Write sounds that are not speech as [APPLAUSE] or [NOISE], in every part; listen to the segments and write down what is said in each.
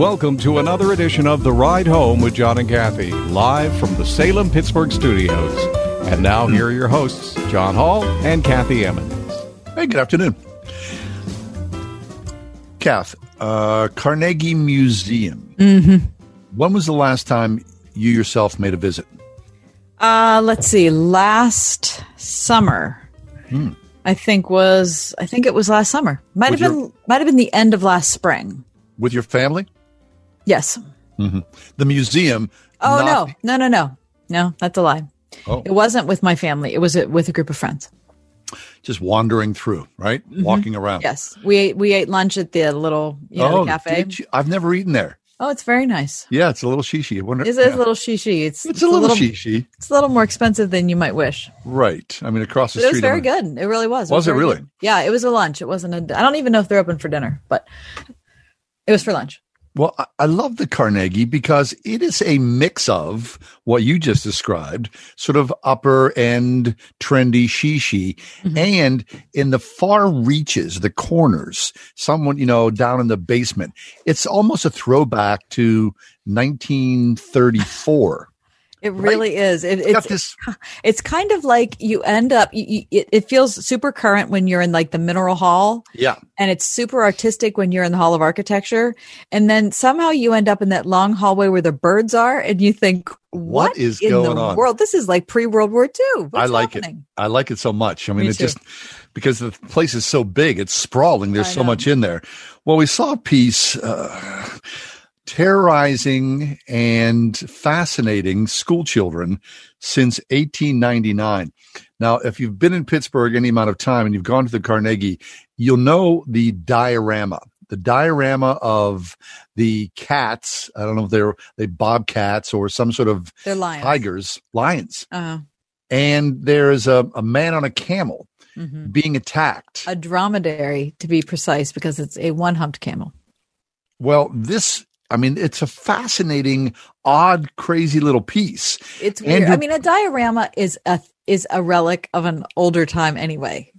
Welcome to another edition of The Ride Home with John and Kathy, live from the Salem Pittsburgh studios. And now, here are your hosts, John Hall and Kathy Emmons. Hey, good afternoon. Kath, uh, Carnegie Museum. Mm-hmm. When was the last time you yourself made a visit? Uh, let's see. Last summer, Hmm. I think was I think it was last summer. Might With have your- been might have been the end of last spring. With your family? Yes. The museum? Oh not- no, no, no, no, no. That's a lie. Oh. It wasn't with my family. It was with a group of friends. Just wandering through, right? Walking around. Mm-hmm. Yes, we ate we ate lunch at the little you know oh, cafe. did you? I've never eaten there. Oh, it's very nice. Yeah, it's a little shishi. I wonder. It's a yeah. little shishi. It's It's a little shishi, It's a little more expensive than you might wish. right? I mean, across the But it was very I'm- good. It really was. Was it very really? good. Yeah, it was a lunch. It wasn't a. I don't even know if they're open for dinner, but it was for lunch. Well, I- love the Carnegie because it is a mix of what you just described, sort of upper end trendy shishi, Mm-hmm. and in the far reaches, the corners, someone, you know, down in the basement. It's almost a throwback to 1934. It really is. It, it's this, it's kind of like you end up. You, you, it, it feels super current when you're in like the mineral hall, yeah, and it's super artistic when you're in the Hall of Architecture, and then somehow you end up in that long hallway where the birds are, and you think, What is in going the on?" world? This is like pre World War II. What's I like happening? it. I like it so much. I mean, Me it too. just because the place is so big, it's sprawling. There's I so know. much in there. Well, we saw a piece uh, terrorizing and fascinating school children since 1899. Now, if you've been in Pittsburgh any amount of time and you've gone to the Carnegie, you'll know the diorama. The diorama of the cats. I don't know if they're they bobcats or some sort of They're lions. tigers, lions Uh, and there's a, a man on a camel mhm. being attacked. A dromedary, to be precise, because it's a one-humped camel. well, this, I mean, it's a fascinating, odd, crazy little piece. It's weird. Andrew- I mean, a diorama is a is a relic of an older time anyway.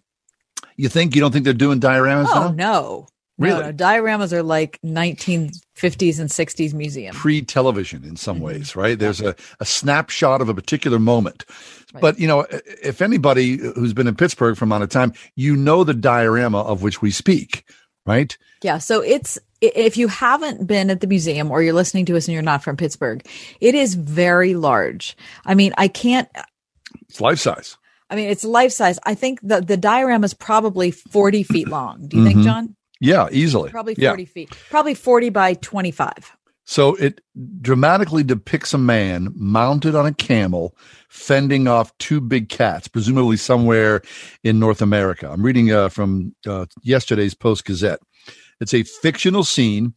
You think, you don't think they're doing dioramas Oh now? no. Really? No, no, dioramas are like 1950s and 60s museum. Pre television in some Mhm. ways, right? There's a, a snapshot of a particular moment. Right. But, you know, if anybody who's been in Pittsburgh for a amount of time, you know the diorama of which we speak, right? Yeah, so it's if you haven't been at the museum or you're listening to us and you're not from Pittsburgh, it is very large. I mean, I can't It's life size. I mean, it's life size. I think the the diorama is probably 40 feet long. Do you Mhm. think, John? Yeah, easily. Probably Yeah. 40 feet. Probably 40 by 25. So it dramatically depicts a man mounted on a camel fending off two big cats, presumably somewhere in North America. I'm reading uh, from uh, yesterday's Post Gazette. It's a fictional scene,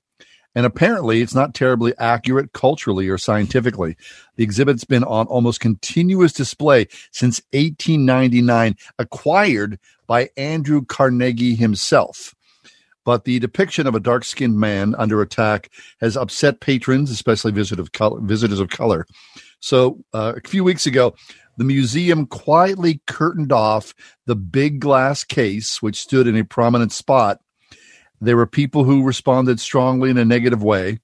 and apparently it's not terribly accurate culturally or scientifically. The exhibit's been on almost continuous display since 1899, acquired by Andrew Carnegie himself. But the depiction of a dark skinned man under attack has upset patrons, especially visitors of color. So uh, a few weeks ago, the museum quietly curtained off the big glass case, which stood in a prominent spot. There were people who responded strongly in a negative way,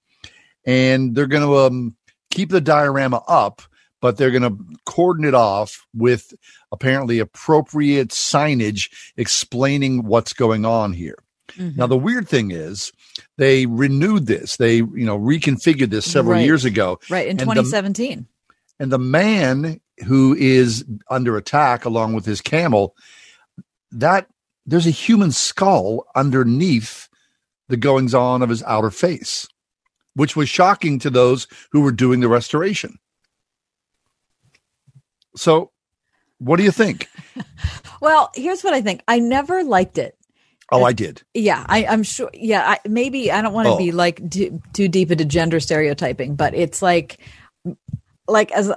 and they're going to um, keep the diorama up, but they're going to cordon it off with apparently appropriate signage explaining what's going on here. Mhm. Now the weird thing is they renewed this. They, you know, reconfigured this several Right. years ago. right in and the- 2017. And the man who is under attack along with his camel, that there's a human skull underneath the goings on of his outer face, which was shocking to those who were doing the restoration. So What do you think? [LAUGHS] Well, here's what I think. I never liked it. Oh, uh, I did. Yeah, I, I'm sure. Yeah, I, maybe I don't want to Oh. be like too, too deep into gender stereotyping, but it's like, like as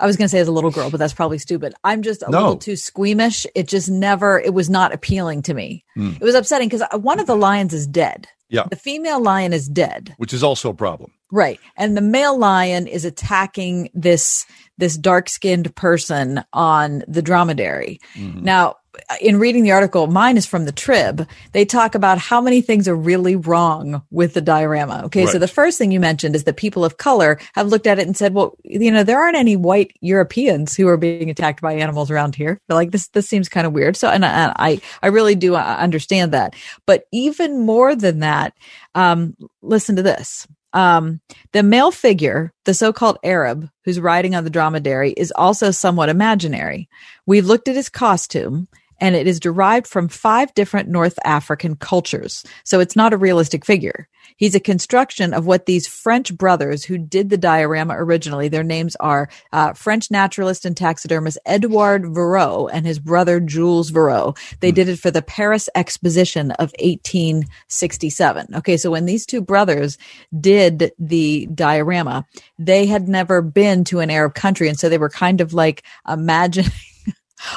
I was going to say as a little girl, but that's probably stupid. I'm just a No. little too squeamish. It just never. It was not appealing to me. Hmm. It was upsetting because one of the lions is dead. Yeah. The female lion is dead. Which is also a problem. Right. And the male lion is attacking this this dark-skinned person on the dromedary. Now, in reading the article, mine is from the Trib. They talk about how many things are really wrong with the diorama. Okay, so the first thing you mentioned is that people of color have looked at it and said, "Well, you know, there aren't any white Europeans who are being attacked by animals around here." They're like, "This this seems kind of weird." So, and I I, I really do uh, understand that. But even more than that, um, listen to this. Um, the male figure, the so-called Arab who's riding on the dromedary is also somewhat imaginary. We've looked at his costume and it is derived from five different North African cultures. So it's not a realistic figure. He's a construction of what these French brothers who did the diorama originally, their names are uh, French naturalist and taxidermist Edouard Verreaux and his brother Jules Verreaux. They did it for the Paris Exposition of 1867. Okay, so when these two brothers did the diorama, they had never been to an Arab country. And so they were kind of like imagining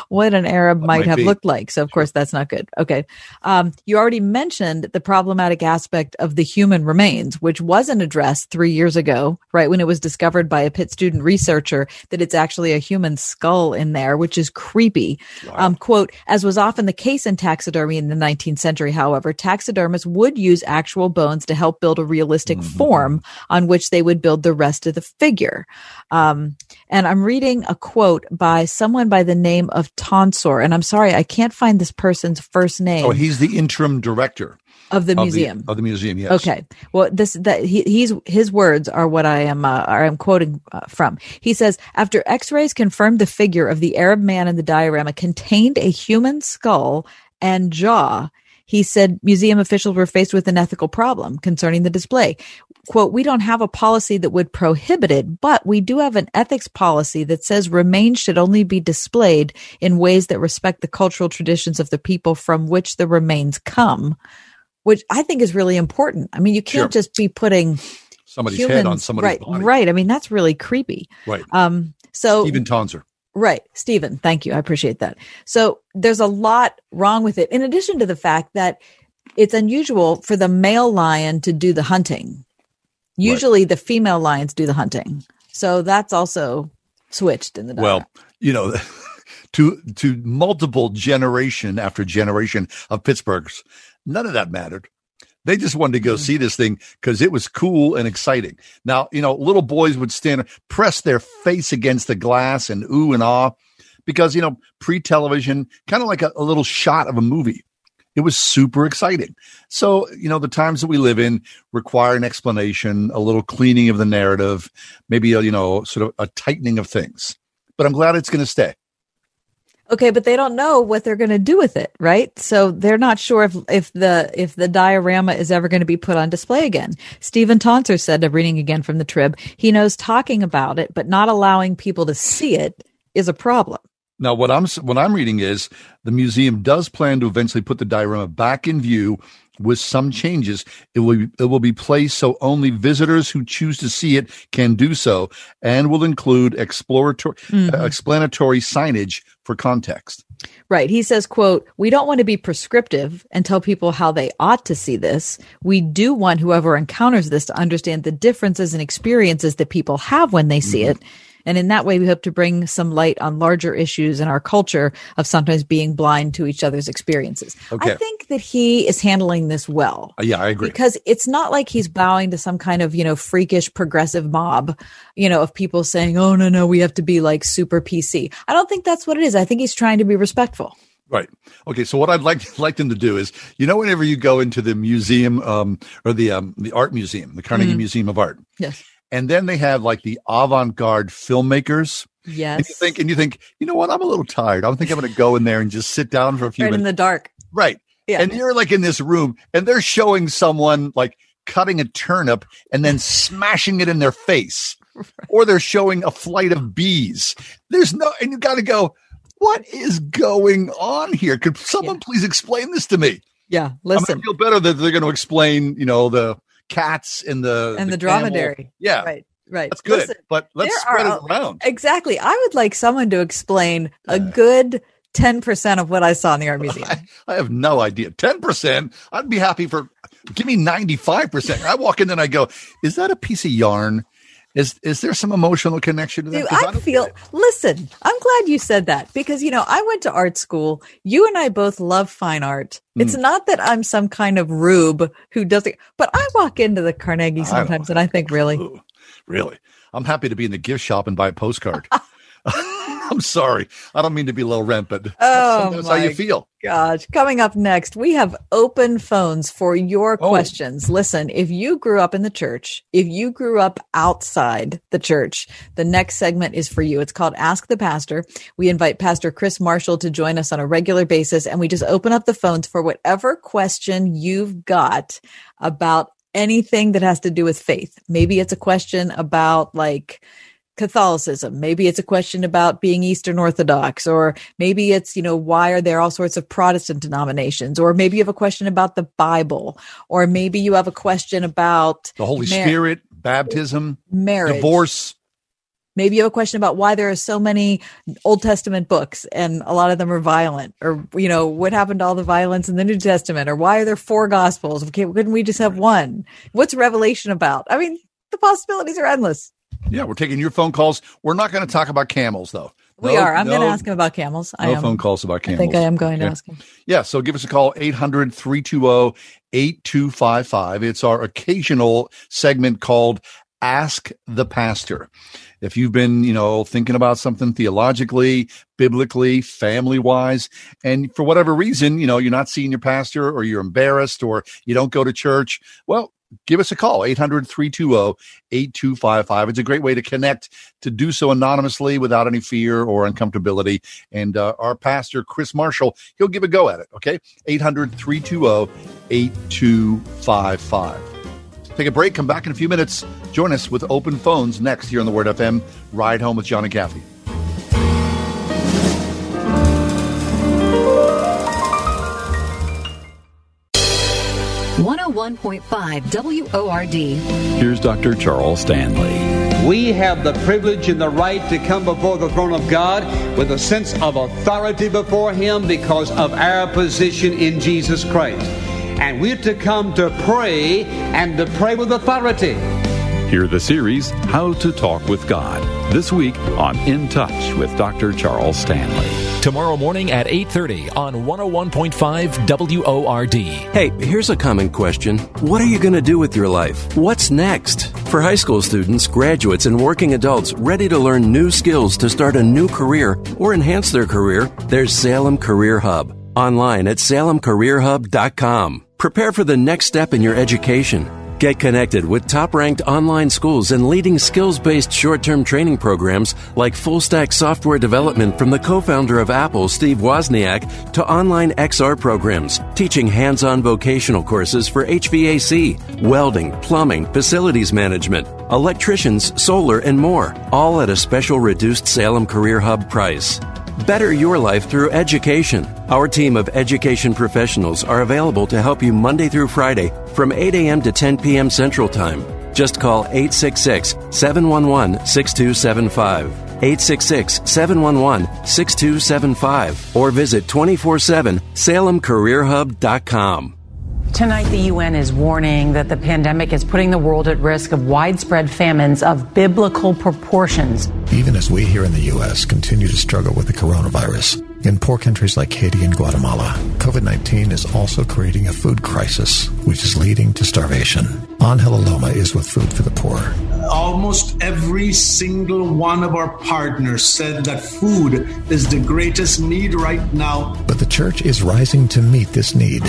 what an Arab might, might have be. looked like. So of course that's not good. Okay. Um, you already mentioned the problematic aspect of the human remains, which wasn't addressed three years ago, right? When it was discovered by a Pitt student researcher that it's actually a human skull in there, which is creepy. Um, quote, as was often the case in taxidermy in the 19th century, however, taxidermists would use actual bones to help build a realistic form on which they would build the rest of the figure. Um, and I'm reading a quote by someone by the name of Tonsor. And I'm sorry, I can't find this person's first name Oh, he's the interim director of the of the- museum. Of the, museum, yes. Okay. Well, this that he, he's his words are what I am uh, I'm quoting uh, from. He says after X-rays confirmed the figure of the Arab man in the diorama contained a human skull and jaw. He said museum officials were faced with an ethical problem concerning the display. Quote, we don't have a policy that would prohibit it, but we do have an ethics policy that says remains should only be displayed in ways that respect the cultural traditions of the people from which the remains come which I think is really important. I mean, you can't Sure. just be putting Somebody's humans head on somebody's right, body. right. I mean, that's really creepy. Right. Um, so Stephen Tonsor. right, Stephen, thank you, I appreciate that. So there's a lot wrong with it. In addition to the fact that it's unusual for the male lion to do the hunting. Usually, the female lions do the hunting. So that's also switched in the. Well, you know, [LAUGHS] to to multiple generation after generation of Pittsburghs, none of that mattered. They just wanted to go see this thing because it was cool and exciting. Now, you know, little boys would stand, press their face against the glass and ooh and ah, because you know, pre-television, kind of like a, a little shot of a movie. It was super exciting. So, you know, the times that we live in require an explanation, a little cleaning of the narrative, maybe a, you know, sort of a tightening of things. But I'm glad it's going to stay. Okay, but they don't know what they're going to do with it, right? So they're not sure if if the if the diorama is ever going to be put on display again. Stephen Tonsor said, reading again from the Trib, he knows talking about it, but not allowing people to see it is a problem. Now, what I'm what I'm reading is the museum does plan to eventually put the diorama back in view with some changes. It will be, it will be placed so only visitors who choose to see it can do so, and will include exploratory uh, explanatory signage for context. Right. He says, quote, we don't want to be prescriptive and tell people how they ought to see this. We do want whoever encounters this to understand the differences and experiences that people have when they see Mm-hmm. it. And in that way, we hope to bring some light on larger issues in our culture of sometimes being blind to each other's experiences. Okay. I think that he is handling this well. Uh, yeah, I agree. Because it's not like he's bowing to some kind of, you know, freakish progressive mob, you know, of people saying, oh, no, no, we have to be like super PC. I don't think that's what it is. I think he's trying to be respectful. Right. Okay. So what I'd like [LAUGHS] like them to do is, you know, whenever you go into the museum um, or the um, the art museum, the Carnegie Museum of Art, Yes. And then they have like the avant-garde filmmakers. Yes. And you think, and you think, you know what? I'm a little tired. I don't think I'm going to go in there and just sit down for a few right in the dark. right. Yeah. And you're like in this room, and they're showing someone like cutting a turnip and then smashing it in their face. [LAUGHS] or they're showing a flight of bees. There's no, and you got to go, what is going on here? Could someone yeah. please explain this to me? Yeah, listen. I feel better that they're going to explain, you know, the cats and the and the, the dromedary. Camel. Yeah, right. Right. That's good. Listen, but let's spread are, it around. Exactly. I would like someone to explain a good 10% of what I saw in the art [LAUGHS] museum. I, I have no idea. 10%? I'd be happy for give me 95%. I walk in and I go, is that a piece of yarn? Is is there some emotional connection to that? Dude, I, I feel. Listen, I'm glad you said that because you know I went to art school. You and I both love fine art. Mm. It's not that I'm some kind of rube who doesn't. But I walk into the Carnegie sometimes I and I think, really, [LAUGHS] really, I'm happy to be in the gift shop and buy a postcard. I'm sorry. I don't mean to be low rent, but oh that's how you feel. Gosh. Coming up next, we have open phones for your oh. questions. Listen, if you grew up in the church, if you grew up outside the church, the next segment is for you. It's called Ask the Pastor. We invite Pastor Chris Marshall to join us on a regular basis, and we just open up the phones for whatever question you've got about anything that has to do with faith. Maybe it's a question about like, Catholicism. Maybe it's a question about being Eastern Orthodox, or maybe it's, you know, why are there all sorts of Protestant denominations? Or maybe you have a question about the Bible, or maybe you have a question about the Holy mar- Spirit, baptism, marriage, divorce. Maybe you have a question about why there are so many Old Testament books and a lot of them are violent, or, you know, what happened to all the violence in the New Testament, or why are there four gospels? Okay, couldn't we just have one? What's Revelation about? I mean, the possibilities are endless. Yeah, we're taking your phone calls. We're not going to talk about camels, though. We are. I'm no, going to ask him about camels. No am. phone calls about camels. I think I am going to ask him. Yeah, so give us a call, 800 320 8255. It's our occasional segment called Ask the Pastor. If you've been, you know, thinking about something theologically, biblically, family wise, and for whatever reason, you know, you're not seeing your pastor or you're embarrassed or you don't go to church, well, give us a call 800-320-8255 it's a great way to connect to do so anonymously without any fear or uncomfortability. And uh, our pastor chris marshall he'll give a go at it okay? 800-320-8255 take a break come back in a few minutes. Join us with open phones next here on the word fm ride home with john and kathy 101.5 WORD. Here's Dr. Charles Stanley. We have the privilege and the right to come before the throne of God with a sense of authority before Him because of our position in Jesus Christ. And we're to come to pray and to pray with authority. Hear the series, How to Talk with God, this week on In Touch with Dr. Charles Stanley tomorrow morning at 8:30 on 101.5 WORD. Hey, here's a common question. What are you going to do with your life? What's next? For high school students, graduates, and working adults ready to learn new skills to start a new career or enhance their career, there's Salem Career Hub. Online at salemcareerhub.com. Prepare for the next step in your education. Get connected with top ranked online schools and leading skills based short term training programs like full stack software development from the co founder of Apple, Steve Wozniak, to online XR programs teaching hands on vocational courses for HVAC, welding, plumbing, facilities management, electricians, solar, and more, all at a special reduced Salem Career Hub price. Better your life through education. Our team of education professionals are available to help you Monday through Friday from 8 a.m. to 10 p.m. Central Time. Just call 866 711 6275. 866 711 6275 or visit 24 7 salemcareerhub.com. Tonight, the UN is warning that the pandemic is putting the world at risk of widespread famines of biblical proportions. Even as we here in the U.S. continue to struggle with the coronavirus, in poor countries like Haiti and Guatemala, COVID 19 is also creating a food crisis, which is leading to starvation. Angel Aloma is with Food for the Poor. Almost every single one of our partners said that food is the greatest need right now. But the church is rising to meet this need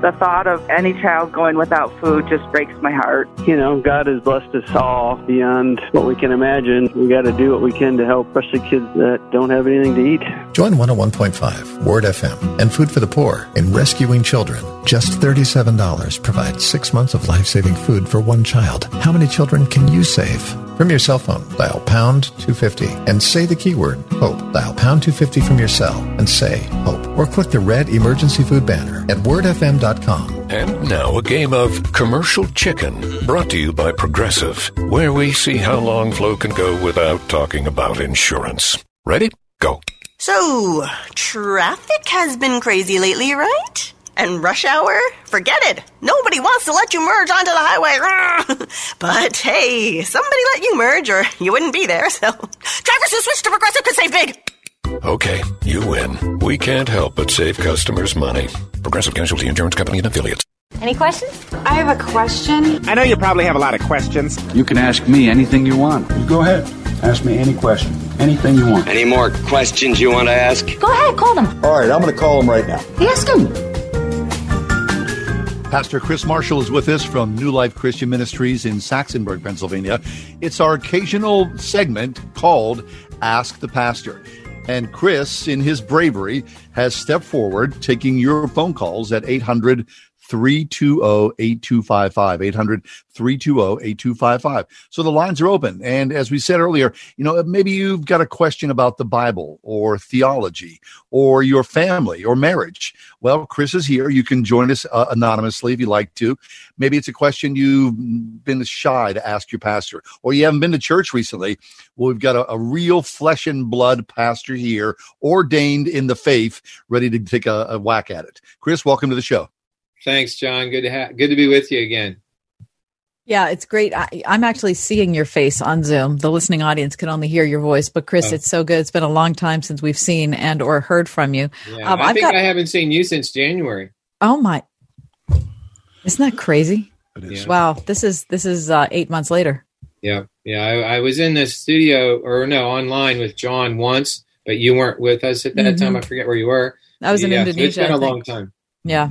the thought of any child going without food just breaks my heart. You know, God has blessed us all beyond what we can imagine. We got to do what we can to help, especially kids that don't have anything to eat. Join 101.5 Word FM and Food for the Poor in rescuing children. Just $37 provides six months of life saving food for one child. How many children can you save? From your cell phone, dial pound 250 and say the keyword HOPE. Dial pound 250 from your cell and say HOPE. Or click the red emergency food banner at wordfm.com. And now a game of commercial chicken brought to you by Progressive, where we see how long Flo can go without talking about insurance. Ready? Go. So, traffic has been crazy lately, right? And rush hour? Forget it. Nobody wants to let you merge onto the highway. [LAUGHS] but hey, somebody let you merge or you wouldn't be there, so [LAUGHS] drivers who switch to Progressive could save big. Okay, you win. We can't help but save customers money. Progressive Casualty Insurance Company and affiliates. Any questions? I have a question. I know you probably have a lot of questions. You can ask me anything you want. Go ahead. Ask me any question. Anything you want. Any more questions you want to ask? Go ahead, call them. All right, I'm going to call them right now. Ask them. Pastor Chris Marshall is with us from New Life Christian Ministries in Saxonburg, Pennsylvania. It's our occasional segment called Ask the Pastor. And Chris, in his bravery, has stepped forward, taking your phone calls at 800 320 8255. 800 320 8255. So the lines are open. And as we said earlier, you know, maybe you've got a question about the Bible or theology or your family or marriage. Well, Chris is here. You can join us uh, anonymously if you like to. Maybe it's a question you've been shy to ask your pastor or you haven't been to church recently. Well, we've got a, a real flesh and blood pastor here, ordained in the faith, ready to take a, a whack at it. Chris, welcome to the show. Thanks, John. Good to ha- good to be with you again. Yeah, it's great. I, am actually seeing your face on Zoom. The listening audience can only hear your voice, but Chris, oh. it's so good. It's been a long time since we've seen and or heard from you. Yeah, um, I I've think got, I haven't seen you since January. Oh my! Isn't that crazy? Wow, this is this is uh, eight months later. Yeah, yeah. I, I, was in the studio or no online with John once, but you weren't with us at that mm-hmm. time. I forget where you were. I was in Indonesia. So it's been a long time. Yeah.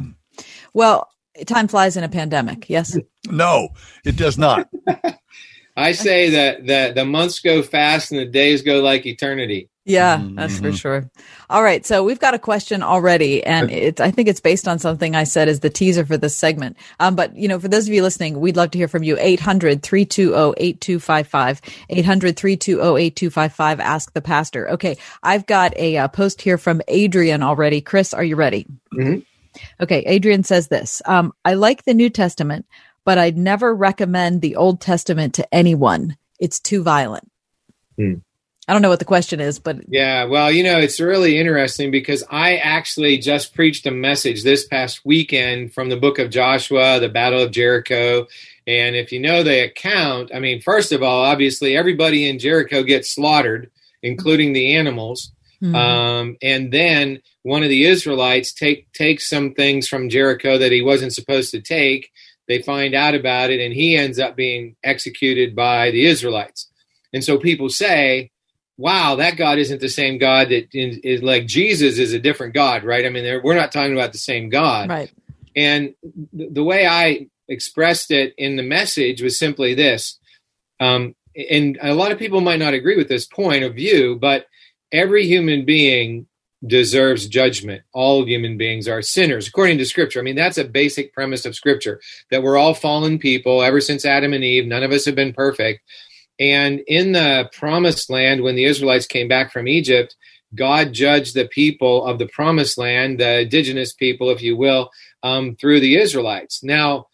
Well, time flies in a pandemic. Yes. No, it does not. [LAUGHS] I say that that the months go fast and the days go like eternity. Yeah, that's mm-hmm. for sure. All right, so we've got a question already, and it's I think it's based on something I said as the teaser for this segment. Um, but you know, for those of you listening, we'd love to hear from you. 800-320-8255. 800-320-8255. Ask the pastor. Okay, I've got a uh, post here from Adrian already. Chris, are you ready? Mm-hmm. Okay, Adrian says this um, I like the New Testament, but I'd never recommend the Old Testament to anyone. It's too violent. Hmm. I don't know what the question is, but. Yeah, well, you know, it's really interesting because I actually just preached a message this past weekend from the book of Joshua, the Battle of Jericho. And if you know the account, I mean, first of all, obviously everybody in Jericho gets slaughtered, including the animals. Mm-hmm. Um, and then one of the Israelites take takes some things from Jericho that he wasn't supposed to take. They find out about it, and he ends up being executed by the Israelites. And so people say, "Wow, that God isn't the same God that is, is like Jesus is a different God, right?" I mean, we're not talking about the same God, right? And th- the way I expressed it in the message was simply this. Um, and a lot of people might not agree with this point of view, but every human being deserves judgment. All human beings are sinners, according to Scripture. I mean, that's a basic premise of Scripture that we're all fallen people ever since Adam and Eve. None of us have been perfect. And in the promised land, when the Israelites came back from Egypt, God judged the people of the promised land, the indigenous people, if you will, um, through the Israelites. Now,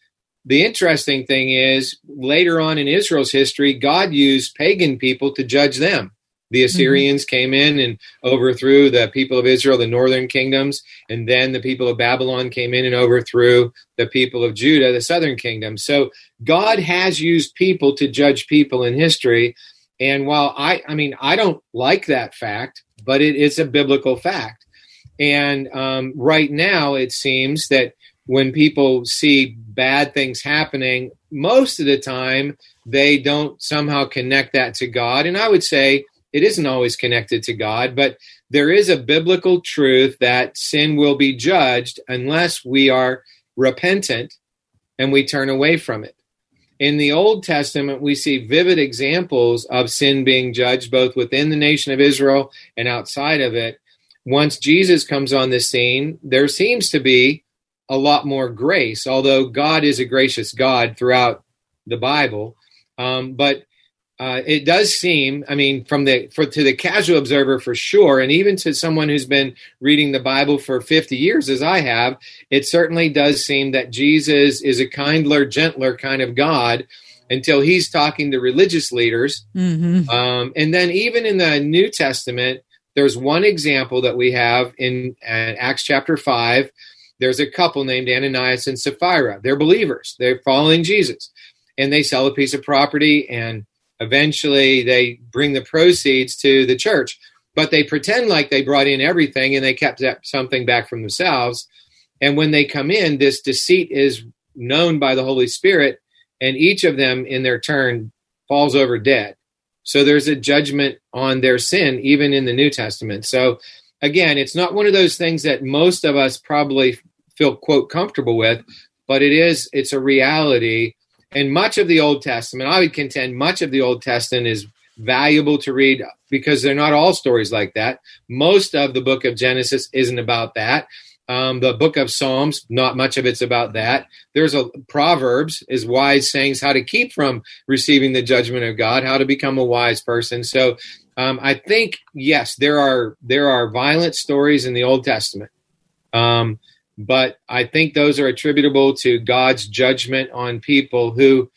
the interesting thing is, later on in Israel's history, God used pagan people to judge them. The mm-hmm. Assyrians mm-hmm. came in and overthrew the people of Israel, the northern kingdoms, and then the people of Babylon came in and overthrew the people of Judah, the southern kingdom. So God has used people to judge people in history. And while I, I mean, I don't like that fact, but it is a biblical fact. And um, right now, it seems that when people see bad things happening, most of the time they don't somehow connect that to God. And I would say it isn't always connected to God, but there is a biblical truth that sin will be judged unless we are repentant and we turn away from it. In the Old Testament, we see vivid examples of sin being judged both within the nation of Israel and outside of it. Once Jesus comes on the scene, there seems to be a lot more grace, although God is a gracious God throughout the Bible. Um, but uh, it does seem, I mean, from the for to the casual observer for sure, and even to someone who's been reading the Bible for 50 years, as I have, it certainly does seem that Jesus is a kindler, gentler kind of God until he's talking to religious leaders. Mm-hmm. Um, and then even in the New Testament, there's one example that we have in uh, Acts chapter 5. There's a couple named Ananias and Sapphira. They're believers, they're following Jesus, and they sell a piece of property and eventually they bring the proceeds to the church but they pretend like they brought in everything and they kept something back from themselves. And when they come in this deceit is known by the holy spirit and each of them in their turn falls over dead. So there's a judgment on their sin even in the new testament. So again it's not one of those things that most of us probably feel quote comfortable with but it is it's a reality and much of the Old Testament, I would contend much of the Old Testament is valuable to read because they're not all stories like that. Most of the book of Genesis isn't about that. Um, the book of Psalms, not much of it's about that. There's a Proverbs is wise sayings how to keep from receiving the judgment of God, how to become a wise person. So um, I think yes, there are there are violent stories in the Old Testament. Um, but I think those are attributable to God's judgment on people who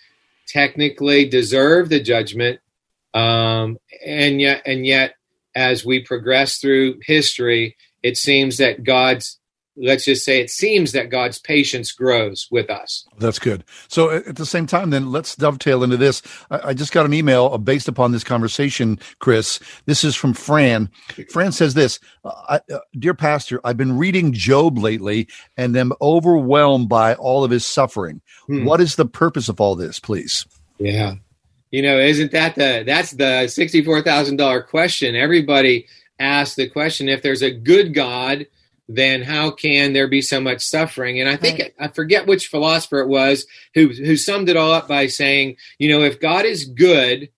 technically deserve the judgment. Um, and yet, and yet, as we progress through history, it seems that God's let's just say it seems that God's patience grows with us. That's good. So at the same time, then let's dovetail into this. I, just got an email uh, based upon this conversation, Chris. This is from Fran. Fran says this, uh, uh, dear pastor, I've been reading Job lately and am overwhelmed by all of his suffering. Hmm. What is the purpose of all this, please? Yeah. You know, isn't that the, that's the $64,000 question. Everybody asks the question, if there's a good God, then how can there be so much suffering? And I think right. I forget which philosopher it was who who summed it all up by saying, you know, if God is good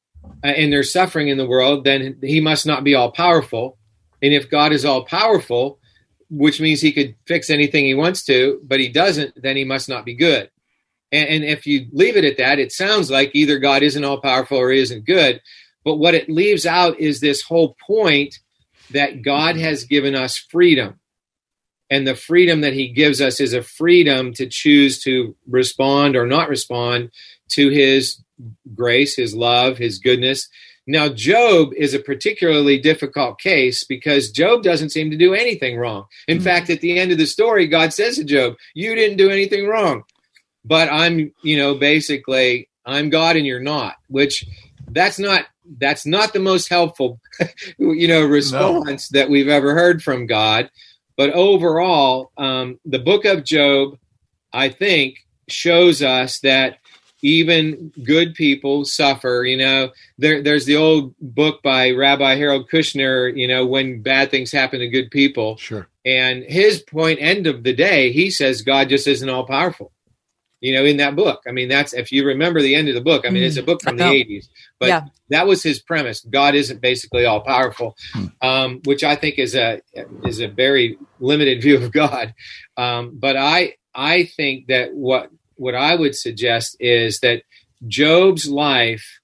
uh, and there's suffering in the world, then he must not be all powerful. And if God is all powerful, which means he could fix anything he wants to, but he doesn't, then he must not be good. And, and if you leave it at that, it sounds like either God isn't all powerful or he isn't good. But what it leaves out is this whole point that God has given us freedom and the freedom that he gives us is a freedom to choose to respond or not respond to his grace, his love, his goodness. Now, Job is a particularly difficult case because Job doesn't seem to do anything wrong. In mm-hmm. fact, at the end of the story, God says to Job, You didn't do anything wrong, but I'm, you know, basically, I'm God and you're not, which that's not that's not the most helpful [LAUGHS] you know response no. that we've ever heard from god but overall, um, the book of Job, I think, shows us that even good people suffer. You know, there, there's the old book by Rabbi Harold Kushner, you know, when bad things happen to good people. Sure. And his point, end of the day, he says God just isn't all powerful you know, in that book. I mean, that's if you remember the end of the book. I mean, mm, it's a book from the '80s, but yeah. that was his premise. God isn't basically all powerful, mm. um, which I think is a is a very limited view of God. Um, but I I think that what what I would suggest is that Job's life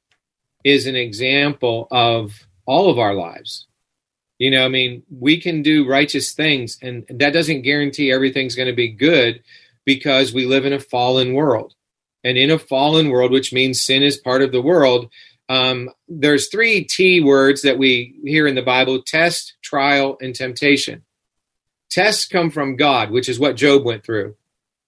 is an example of all of our lives. You know, I mean, we can do righteous things, and that doesn't guarantee everything's going to be good because we live in a fallen world. And in a fallen world, which means sin is part of the world, um, there's three T words that we hear in the Bible test, trial, and temptation. Tests come from God, which is what Job went through.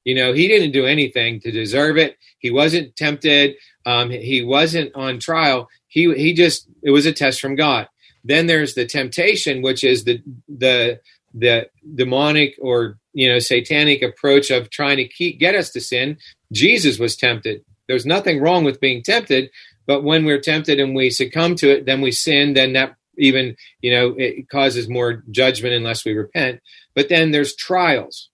You know, he didn't do anything to deserve it. He wasn't tempted. Um, he wasn't on trial. He he just it was a test from God. Then there's the temptation, which is the the the demonic or you know satanic approach of trying to keep get us to sin jesus was tempted there's nothing wrong with being tempted but when we're tempted and we succumb to it then we sin then that even you know it causes more judgment unless we repent but then there's trials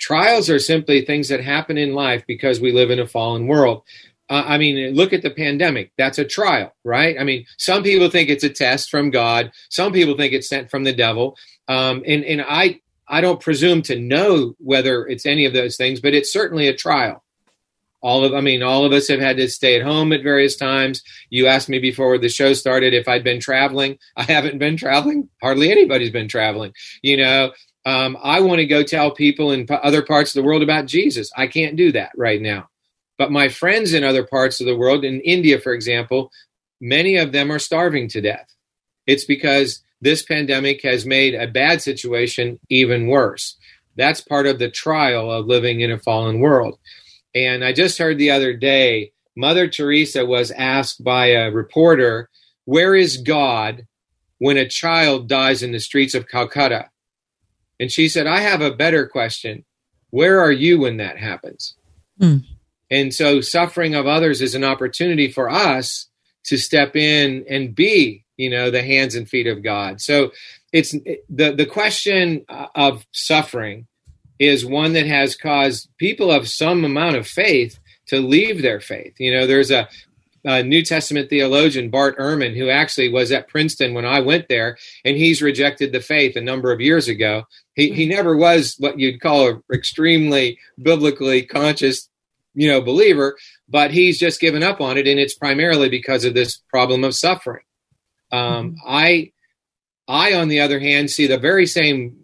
trials are simply things that happen in life because we live in a fallen world uh, I mean, look at the pandemic. That's a trial, right? I mean, some people think it's a test from God. Some people think it's sent from the devil. Um, and and I I don't presume to know whether it's any of those things, but it's certainly a trial. all of, I mean, all of us have had to stay at home at various times. You asked me before the show started if I'd been traveling. I haven't been traveling. Hardly anybody's been traveling. You know, um, I want to go tell people in p- other parts of the world about Jesus. I can't do that right now. But my friends in other parts of the world, in India, for example, many of them are starving to death. It's because this pandemic has made a bad situation even worse. That's part of the trial of living in a fallen world. And I just heard the other day, Mother Teresa was asked by a reporter, Where is God when a child dies in the streets of Calcutta? And she said, I have a better question. Where are you when that happens? Mm. And so, suffering of others is an opportunity for us to step in and be, you know, the hands and feet of God. So, it's the the question of suffering is one that has caused people of some amount of faith to leave their faith. You know, there's a, a, New Testament theologian, Bart Ehrman, who actually was at Princeton when I went there, and he's rejected the faith a number of years ago. He, he hmm. never was what you'd call an extremely biblically conscious, you know, believer, but he's just given up on it, and it's primarily because of this problem of suffering. Um, I, I, on the other hand, see the very same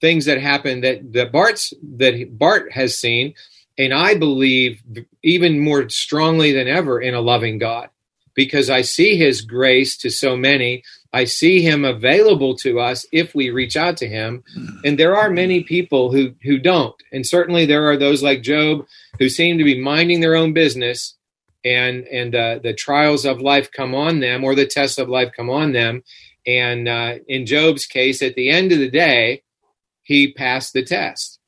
things that happen that that Bart's that Bart has seen, and I believe even more strongly than ever in a loving God, because I see His grace to so many. I see Him available to us if we reach out to Him, and there are many people who who don't, and certainly there are those like Job who seem to be minding their own business, and and uh, the trials of life come on them, or the tests of life come on them, and uh, in Job's case, at the end of the day he passed the test.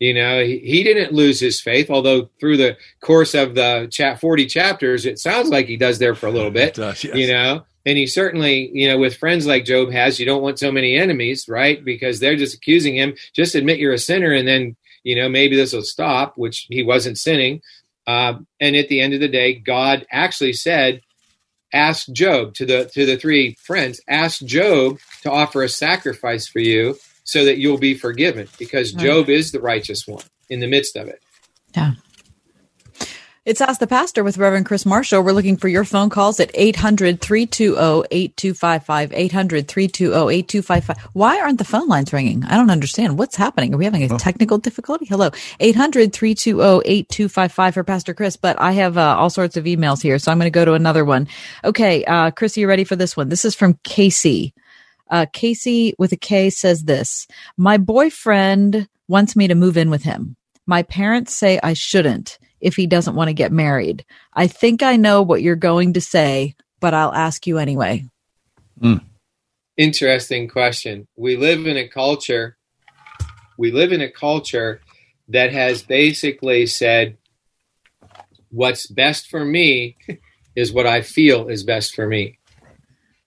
You know, he, he didn't lose his faith, although through the course of the chat 40 chapters, it sounds like he does there for a little [LAUGHS] bit, does, yes. you know, and he certainly, you know, with friends like Job has, you don't want so many enemies, right? Because they're just accusing him. Just admit you're a sinner and then, you know, maybe this will stop, which he wasn't sinning. Uh, and at the end of the day, God actually said, ask Job to the to the three friends, ask Job to offer a sacrifice for you so that you'll be forgiven because Job is the righteous one in the midst of it. Yeah. It's Ask the Pastor with Reverend Chris Marshall. We're looking for your phone calls at 800 320 8255. 800 320 8255. Why aren't the phone lines ringing? I don't understand. What's happening? Are we having a technical difficulty? Hello. 800 320 8255 for Pastor Chris. But I have uh, all sorts of emails here, so I'm going to go to another one. Okay. Uh, Chris, are you ready for this one? This is from Casey. Uh, Casey with a K says this My boyfriend wants me to move in with him. My parents say I shouldn't if he doesn't want to get married. I think I know what you're going to say, but I'll ask you anyway. Mm. Interesting question. We live in a culture, we live in a culture that has basically said, what's best for me is what I feel is best for me.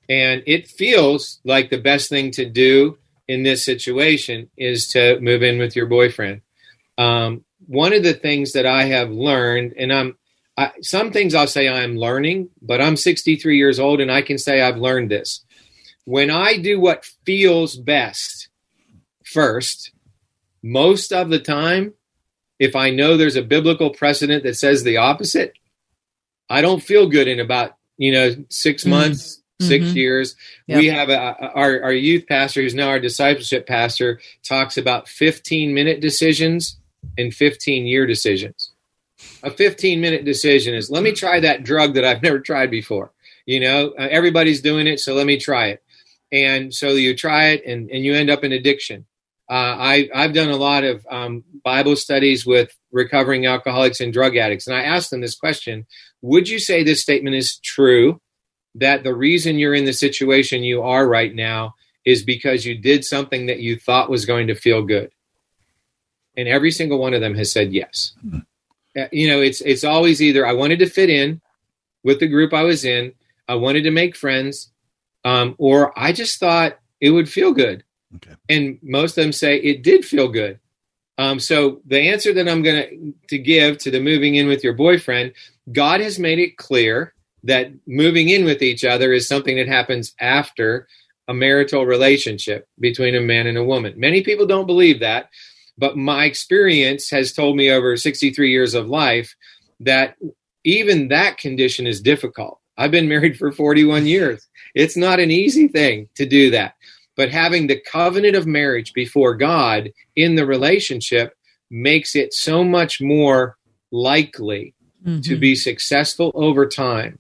And it feels like the best thing to do in this situation is to move in with your boyfriend. Um, one of the things that I have learned, and I'm I, some things I'll say I'm learning, but I'm 63 years old and I can say I've learned this. When I do what feels best first, most of the time, if I know there's a biblical precedent that says the opposite, I don't feel good in about, you know, 6 mm. months, 6 mm-hmm. years. Yep. We have a, our, our youth pastor, who's now our discipleship pastor, talks about 15 minute decisions and 15 year decisions. A 15 minute decision is let me try that drug that I've [LAUGHS] never tried before. You know, uh, everybody's doing it, so let me try it. And so you try it and, and you end up in addiction. Uh, I, I've done a lot of um, Bible studies with recovering alcoholics and drug addicts. And I asked them this question Would you say this statement is true that the reason you're in the situation you are right now is because you did something that you thought was going to feel good? And every single one of them has said yes. Mm-hmm. Uh, you know, it's it's always either I wanted to fit in with the group I was in, I wanted to make friends, um, or I just thought it would feel good. Okay. And most of them say it did feel good. Um, so the answer that I'm going to give to the moving in with your boyfriend, God has made it clear that moving in with each other is something that happens after a marital relationship between a man and a woman. Many people don't believe that, But my experience has told me over 63 years of life that even that condition is difficult. I've been married for 41 years. It's not an easy thing to do that. But having the covenant of marriage before God in the relationship makes it so much more likely Mm-hmm. to be successful over time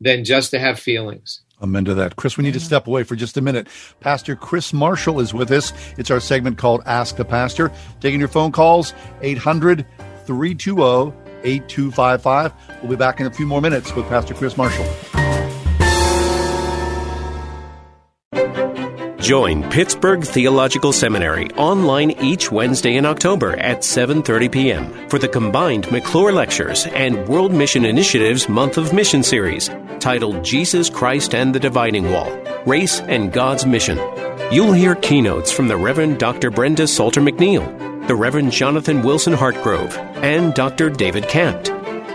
than just to have feelings. I'm into that. Chris, we need to mm-hmm. step away for just a minute. Pastor Chris Marshall is with us. It's our segment called Ask the Pastor. Taking your phone calls, 800 320 8255. We'll be back in a few more minutes with Pastor Chris Marshall. Join Pittsburgh Theological Seminary online each Wednesday in October at 7:30 p.m. for the combined McClure Lectures and World Mission Initiative's Month of Mission series titled Jesus Christ and the Dividing Wall: Race and God's Mission. You'll hear keynotes from the Reverend Dr. Brenda Salter McNeil, the Reverend Jonathan Wilson Hartgrove, and Dr. David Campt.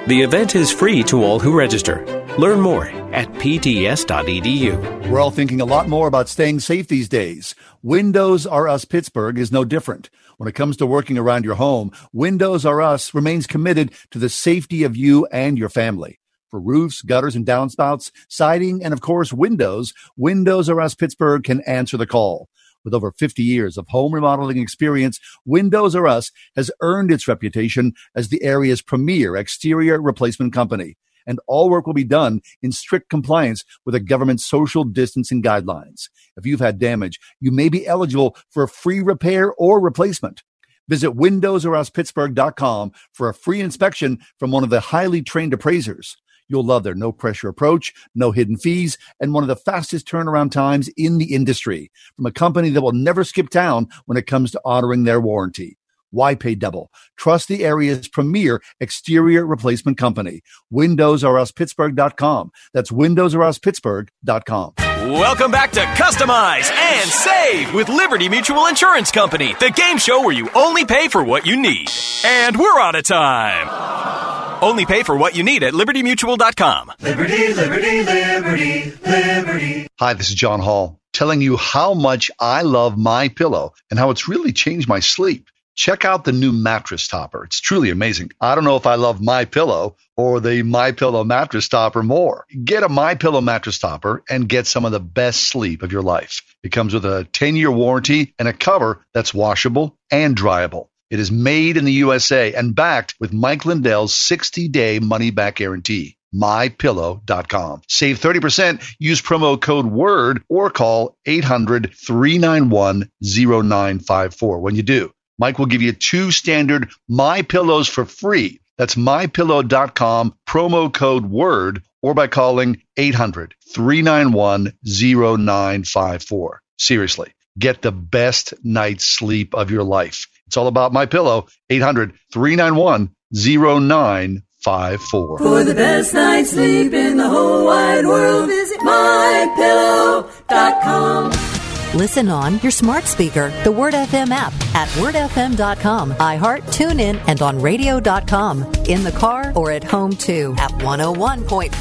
The event is free to all who register. Learn more at pts.edu. We're all thinking a lot more about staying safe these days. Windows R Us Pittsburgh is no different. When it comes to working around your home, Windows R Us remains committed to the safety of you and your family. For roofs, gutters, and downspouts, siding, and of course, windows, Windows R Us Pittsburgh can answer the call. With over 50 years of home remodeling experience, Windows R Us has earned its reputation as the area's premier exterior replacement company. And all work will be done in strict compliance with the government's social distancing guidelines. If you've had damage, you may be eligible for a free repair or replacement. Visit windowsoruspittsburgh.com for a free inspection from one of the highly trained appraisers. You'll love their no pressure approach, no hidden fees, and one of the fastest turnaround times in the industry from a company that will never skip town when it comes to honoring their warranty. Why pay double? Trust the area's premier exterior replacement company. WindowsRUsPittsburgh.com. That's WindowsRUsPittsburgh.com. Welcome back to Customize and Save with Liberty Mutual Insurance Company, the game show where you only pay for what you need. And we're out of time. Only pay for what you need at libertymutual.com. Liberty, liberty, liberty, liberty. Hi, this is John Hall, telling you how much I love my pillow and how it's really changed my sleep. Check out the new mattress topper. It's truly amazing. I don't know if I love my pillow or the my pillow mattress topper more. Get a my pillow mattress topper and get some of the best sleep of your life. It comes with a 10-year warranty and a cover that's washable and dryable. It is made in the USA and backed with Mike Lindell's 60-day money-back guarantee mypillow.com. Save 30%, use promo code WORD or call 800-391-0954 when you do. Mike will give you two standard My Pillows for free. That's mypillow.com, promo code WORD, or by calling 800 391 0954. Seriously, get the best night's sleep of your life. It's all about My Pillow, 800 391 0954. For the best night's sleep in the whole wide world, visit mypillow.com. Listen on your smart speaker, the Word FM app at wordfm.com, iHeart, TuneIn, and on radio.com. In the car or at home too at 101.5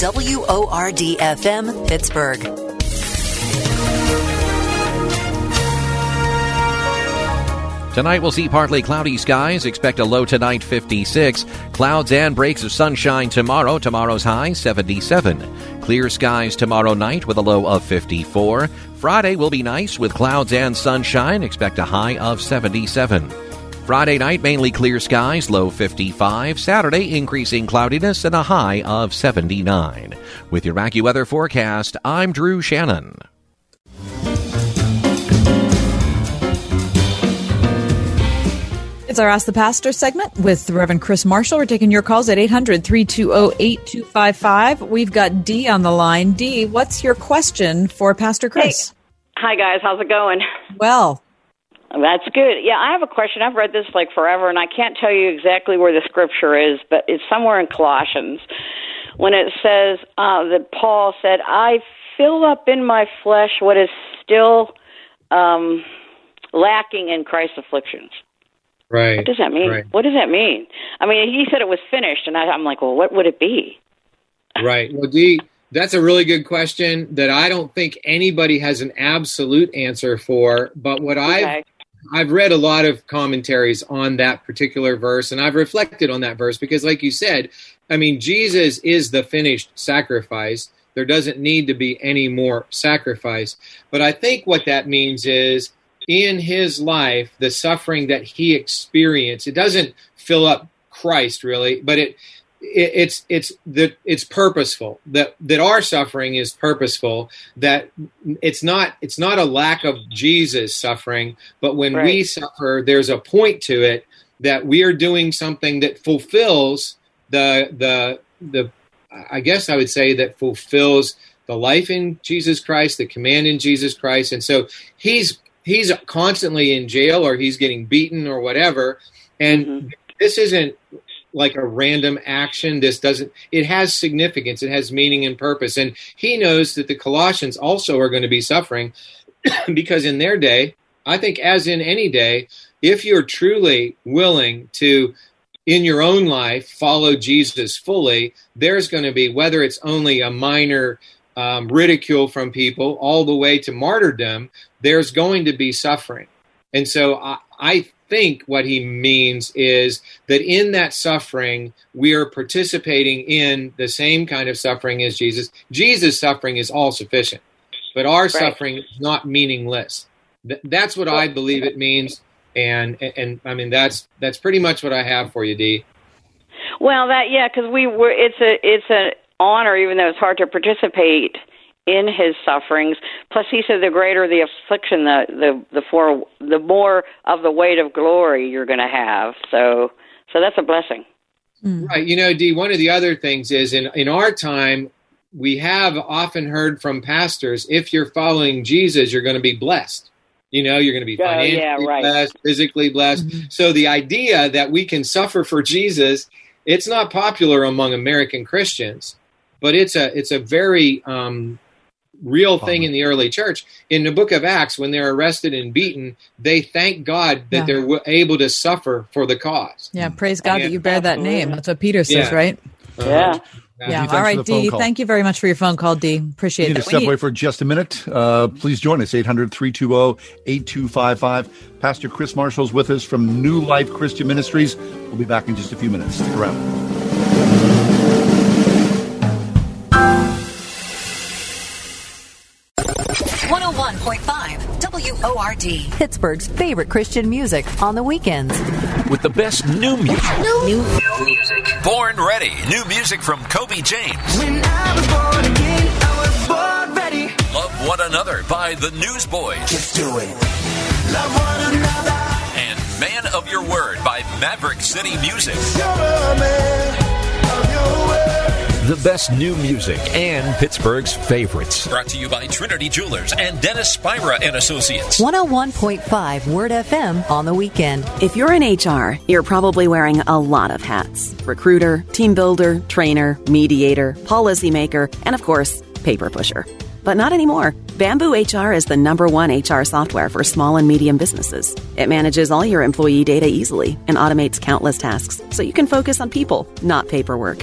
WORD FM, Pittsburgh. Tonight we'll see partly cloudy skies. Expect a low tonight 56. Clouds and breaks of sunshine tomorrow. Tomorrow's high 77. Clear skies tomorrow night with a low of 54. Friday will be nice with clouds and sunshine. Expect a high of 77. Friday night mainly clear skies, low 55. Saturday increasing cloudiness and a high of 79. With your AccuWeather forecast, I'm Drew Shannon. It's our Ask the Pastor segment with Reverend Chris Marshall. We're taking your calls at 800 320 8255. We've got Dee on the line. Dee, what's your question for Pastor Chris? Hey. Hi, guys. How's it going? Well, that's good. Yeah, I have a question. I've read this like forever, and I can't tell you exactly where the scripture is, but it's somewhere in Colossians when it says uh, that Paul said, I fill up in my flesh what is still um, lacking in Christ's afflictions. Right. What does that mean? Right. What does that mean? I mean, he said it was finished, and I, I'm like, well, what would it be? Right. Well, Dee, that's a really good question that I don't think anybody has an absolute answer for. But what Okay. I've I've read a lot of commentaries on that particular verse, and I've reflected on that verse because, like you said, I mean, Jesus is the finished sacrifice. There doesn't need to be any more sacrifice. But I think what that means is in his life, the suffering that he experienced, it doesn't fill up Christ really, but it, it it's it's that it's purposeful that that our suffering is purposeful that it's not it's not a lack of jesus suffering but when Right. we suffer there's a point to it that we are doing something that fulfills the the the i guess i would say that fulfills the life in jesus christ the command in jesus christ and so he's he's constantly in jail or he's getting beaten or whatever and mm-hmm. this isn't like a random action. This doesn't, it has significance, it has meaning and purpose. And he knows that the Colossians also are going to be suffering [CLEARS THROAT] because in their day, I think, as in any day, if you're truly willing to, in your own life, follow Jesus fully, there's going to be, whether it's only a minor um, ridicule from people all the way to martyrdom, there's going to be suffering. And so I, I think what he means is that in that suffering, we are participating in the same kind of suffering as Jesus. Jesus' suffering is all sufficient, but our suffering is not meaningless. Th- that's what I believe it means. And, and, and I mean, that's, that's pretty much what I have for you, Dee. Well, that yeah, because we were. It's a it's an honor, even though it's hard to participate in his sufferings. Plus, he said, the greater the affliction, the the the for the more of the weight of glory you're going to have. So, so that's a blessing. Hmm. Right. You know, Dee, one of the other things is in, in our time, we have often heard from pastors if you're following Jesus, you're going to be blessed. You know, you're going to be Oh, financially yeah, right. blessed, physically blessed. Mm-hmm. So the idea that we can suffer for Jesus, it's not popular among American Christians, but it's a it's a very um, real thing in the early church. In the book of Acts, when they're arrested and beaten, they thank God that Yeah. they're w- able to suffer for the cause. Yeah, praise God Yeah. that you bear that name. That's what Peter says, Yeah. right? Uh-huh. Yeah. Yeah. Thanks All for right, the phone Dee. Thank you very much for your phone call, Dee. Appreciate it. need to that. step We- away for just a minute. Uh, please join us, 800 320 8255. Pastor Chris Marshall's with us from New Life Christian Ministries. We'll be back in just a few minutes. Stick around. 101.5 WORD. Pittsburgh's favorite Christian music on the weekends. With the best new music. New, music. Born ready. New music from Kobe James. When I was born again, I was born ready. Love One Another by the Newsboys. Just do it. Love one another. And Man of Your Word by Maverick City Music. The best new music and Pittsburgh's favorites. Brought to you by Trinity Jewelers and Dennis Spira and Associates. 101.5 Word FM on the weekend. If you're in HR, you're probably wearing a lot of hats recruiter, team builder, trainer, mediator, policymaker, and of course, paper pusher. But not anymore. Bamboo HR is the number one HR software for small and medium businesses. It manages all your employee data easily and automates countless tasks so you can focus on people, not paperwork.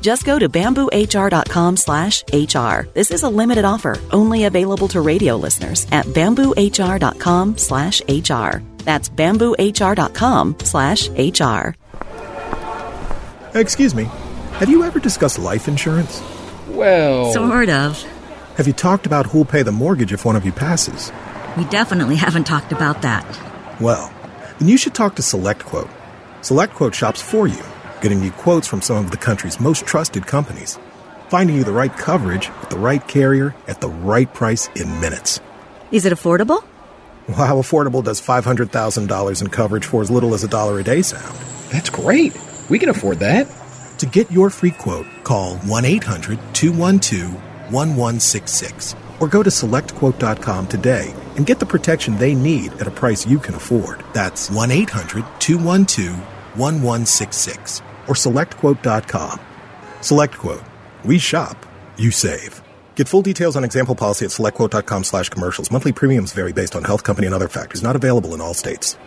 Just go to bamboohr.com slash HR. This is a limited offer, only available to radio listeners at bamboohr.com slash HR. That's bamboohr.com slash HR. Excuse me. Have you ever discussed life insurance? Well, Sort of. Have you talked about who'll pay the mortgage if one of you passes? We definitely haven't talked about that. Well, then you should talk to SelectQuote. SelectQuote shops for you, getting you quotes from some of the country's most trusted companies, finding you the right coverage with the right carrier at the right price in minutes. Is it affordable? Well, how affordable does $500,000 in coverage for as little as a dollar a day sound? That's great. We can afford that. To get your free quote, call 1 800 212 1166 or go to selectquote.com today and get the protection they need at a price you can afford. That's 1 800 212 1166 or selectquote.com. SelectQuote. We shop, you save. Get full details on example policy at selectquote.com slash commercials. Monthly premiums vary based on health company and other factors. Not available in all states.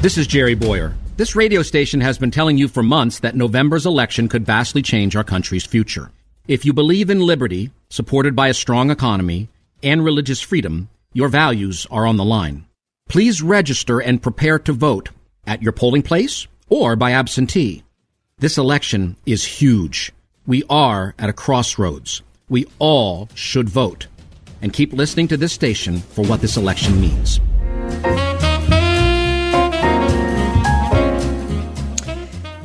This is Jerry Boyer. This radio station has been telling you for months that November's election could vastly change our country's future. If you believe in liberty, supported by a strong economy, and religious freedom, your values are on the line. Please register and prepare to vote at your polling place or by absentee. This election is huge. We are at a crossroads. We all should vote. And keep listening to this station for what this election means.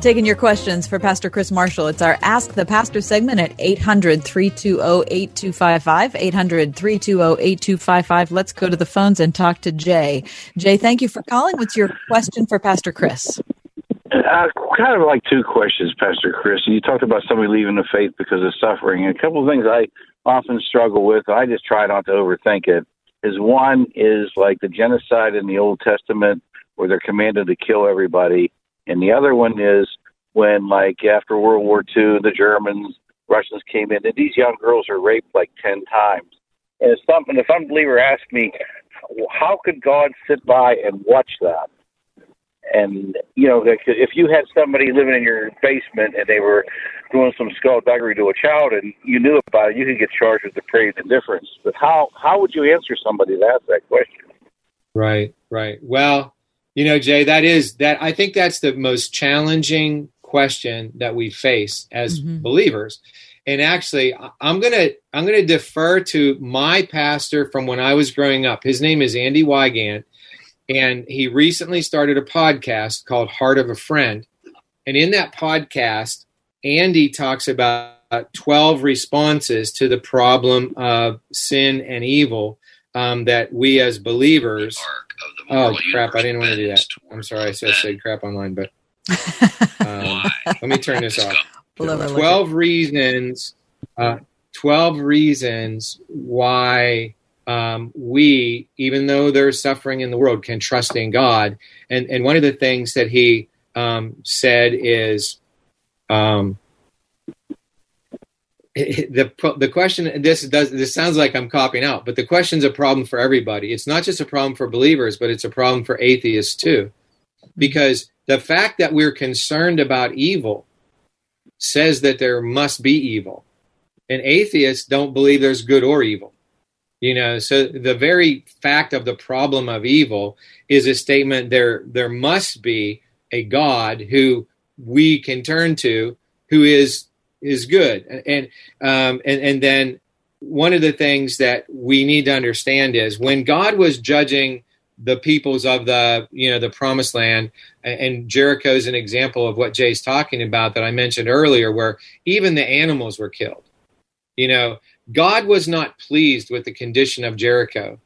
Taking your questions for Pastor Chris Marshall. It's our Ask the Pastor segment at 800 320 8255. 800 320 8255. Let's go to the phones and talk to Jay. Jay, thank you for calling. What's your question for Pastor Chris? Uh, kind of like two questions, Pastor Chris. You talked about somebody leaving the faith because of suffering. A couple of things I often struggle with, I just try not to overthink it, is one is like the genocide in the Old Testament where they're commanded to kill everybody and the other one is when, like, after World War II, the Germans, Russians came in, and these young girls are raped like 10 times. And if some, if unbeliever asked me, how could God sit by and watch that? And, you know, if you had somebody living in your basement and they were doing some skullduggery to a child and you knew about it, you could get charged with depraved indifference. But how, how would you answer somebody that asked that question? Right, right. Well, you know, Jay, that is that I think that's the most challenging question that we face as mm-hmm. believers. And actually, I'm gonna I'm gonna defer to my pastor from when I was growing up. His name is Andy Wygant, and he recently started a podcast called Heart of a Friend. And in that podcast, Andy talks about 12 responses to the problem of sin and evil um, that we as believers oh crap! I didn't want to do that. I'm sorry. I said, said crap online, but [LAUGHS] um, let me turn this off. Twelve reasons. Uh, Twelve reasons why um, we, even though there's suffering in the world, can trust in God. And and one of the things that he um, said is. Um, [LAUGHS] the the question this does this sounds like I'm copying out, but the question's a problem for everybody. It's not just a problem for believers, but it's a problem for atheists too, because the fact that we're concerned about evil says that there must be evil, and atheists don't believe there's good or evil. You know, so the very fact of the problem of evil is a statement there there must be a God who we can turn to, who is is good. And um, and and then one of the things that we need to understand is when God was judging the peoples of the you know the promised land and Jericho is an example of what Jay's talking about that I mentioned earlier where even the animals were killed. You know, God was not pleased with the condition of Jericho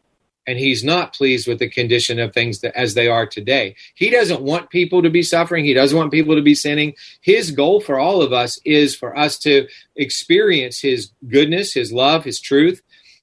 and he's not pleased with the condition of things that, as they are today. He doesn't want people to be suffering. He doesn't want people to be sinning. His goal for all of us is for us to experience his goodness, his love, his truth.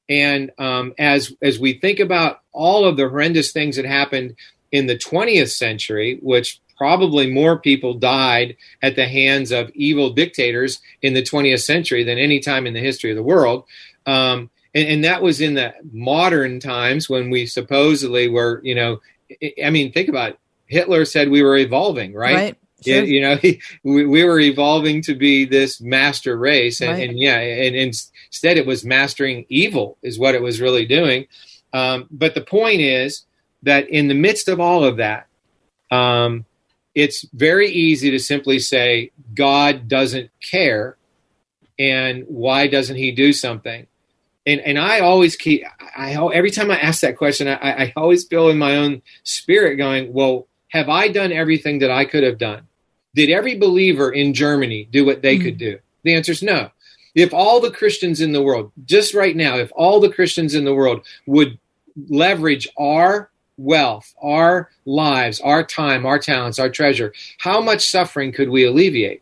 And um, as as we think about all of the horrendous things that happened in the 20th century, which probably more people died at the hands of evil dictators in the 20th century than any time in the history of the world. Um, and, and that was in the modern times when we supposedly were, you know, I mean, think about it. Hitler said we were evolving, right? Right. Sure. You, you know, [LAUGHS] he, we, we were evolving to be this master race, and, right. and yeah, and, and, instead it was mastering evil, is what it was really doing. Um, but the point is that in the midst of all of that, um, it's very easy to simply say God doesn't care, and why doesn't He do something? and and I always keep I every time I ask that question, I, I always feel in my own spirit going, well, have I done everything that I could have done? Did every believer in Germany do what they mm-hmm. could do? The answer is no. If all the Christians in the world, just right now, if all the Christians in the world would leverage our wealth, our lives, our time, our talents, our treasure, how much suffering could we alleviate?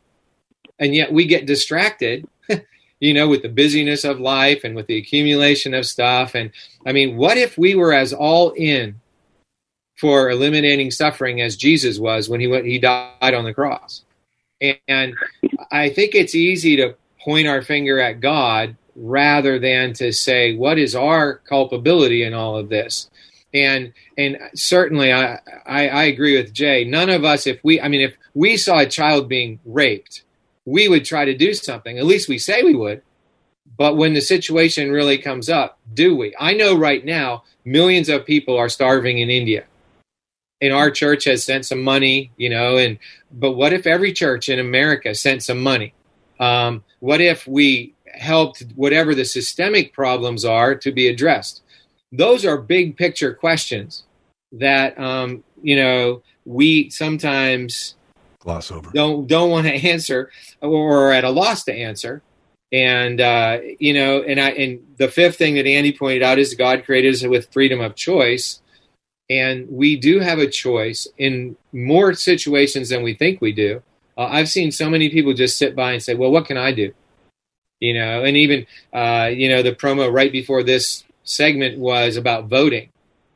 And yet we get distracted [LAUGHS] you know, with the busyness of life and with the accumulation of stuff. And I mean, what if we were as all in for eliminating suffering as Jesus was when he went he died on the cross. And I think it's easy to point our finger at God rather than to say what is our culpability in all of this. And and certainly I, I, I agree with Jay. None of us, if we I mean if we saw a child being raped, we would try to do something. At least we say we would. But when the situation really comes up, do we? I know right now millions of people are starving in India. And our church has sent some money, you know, and but what if every church in America sent some money? Um, what if we helped whatever the systemic problems are to be addressed? Those are big picture questions that um, you know we sometimes gloss over. Don't don't want to answer or are at a loss to answer. And uh, you know, and I and the fifth thing that Andy pointed out is God created us with freedom of choice. And we do have a choice in more situations than we think we do. Uh, I've seen so many people just sit by and say, "Well, what can I do?" You know, and even uh, you know the promo right before this segment was about voting,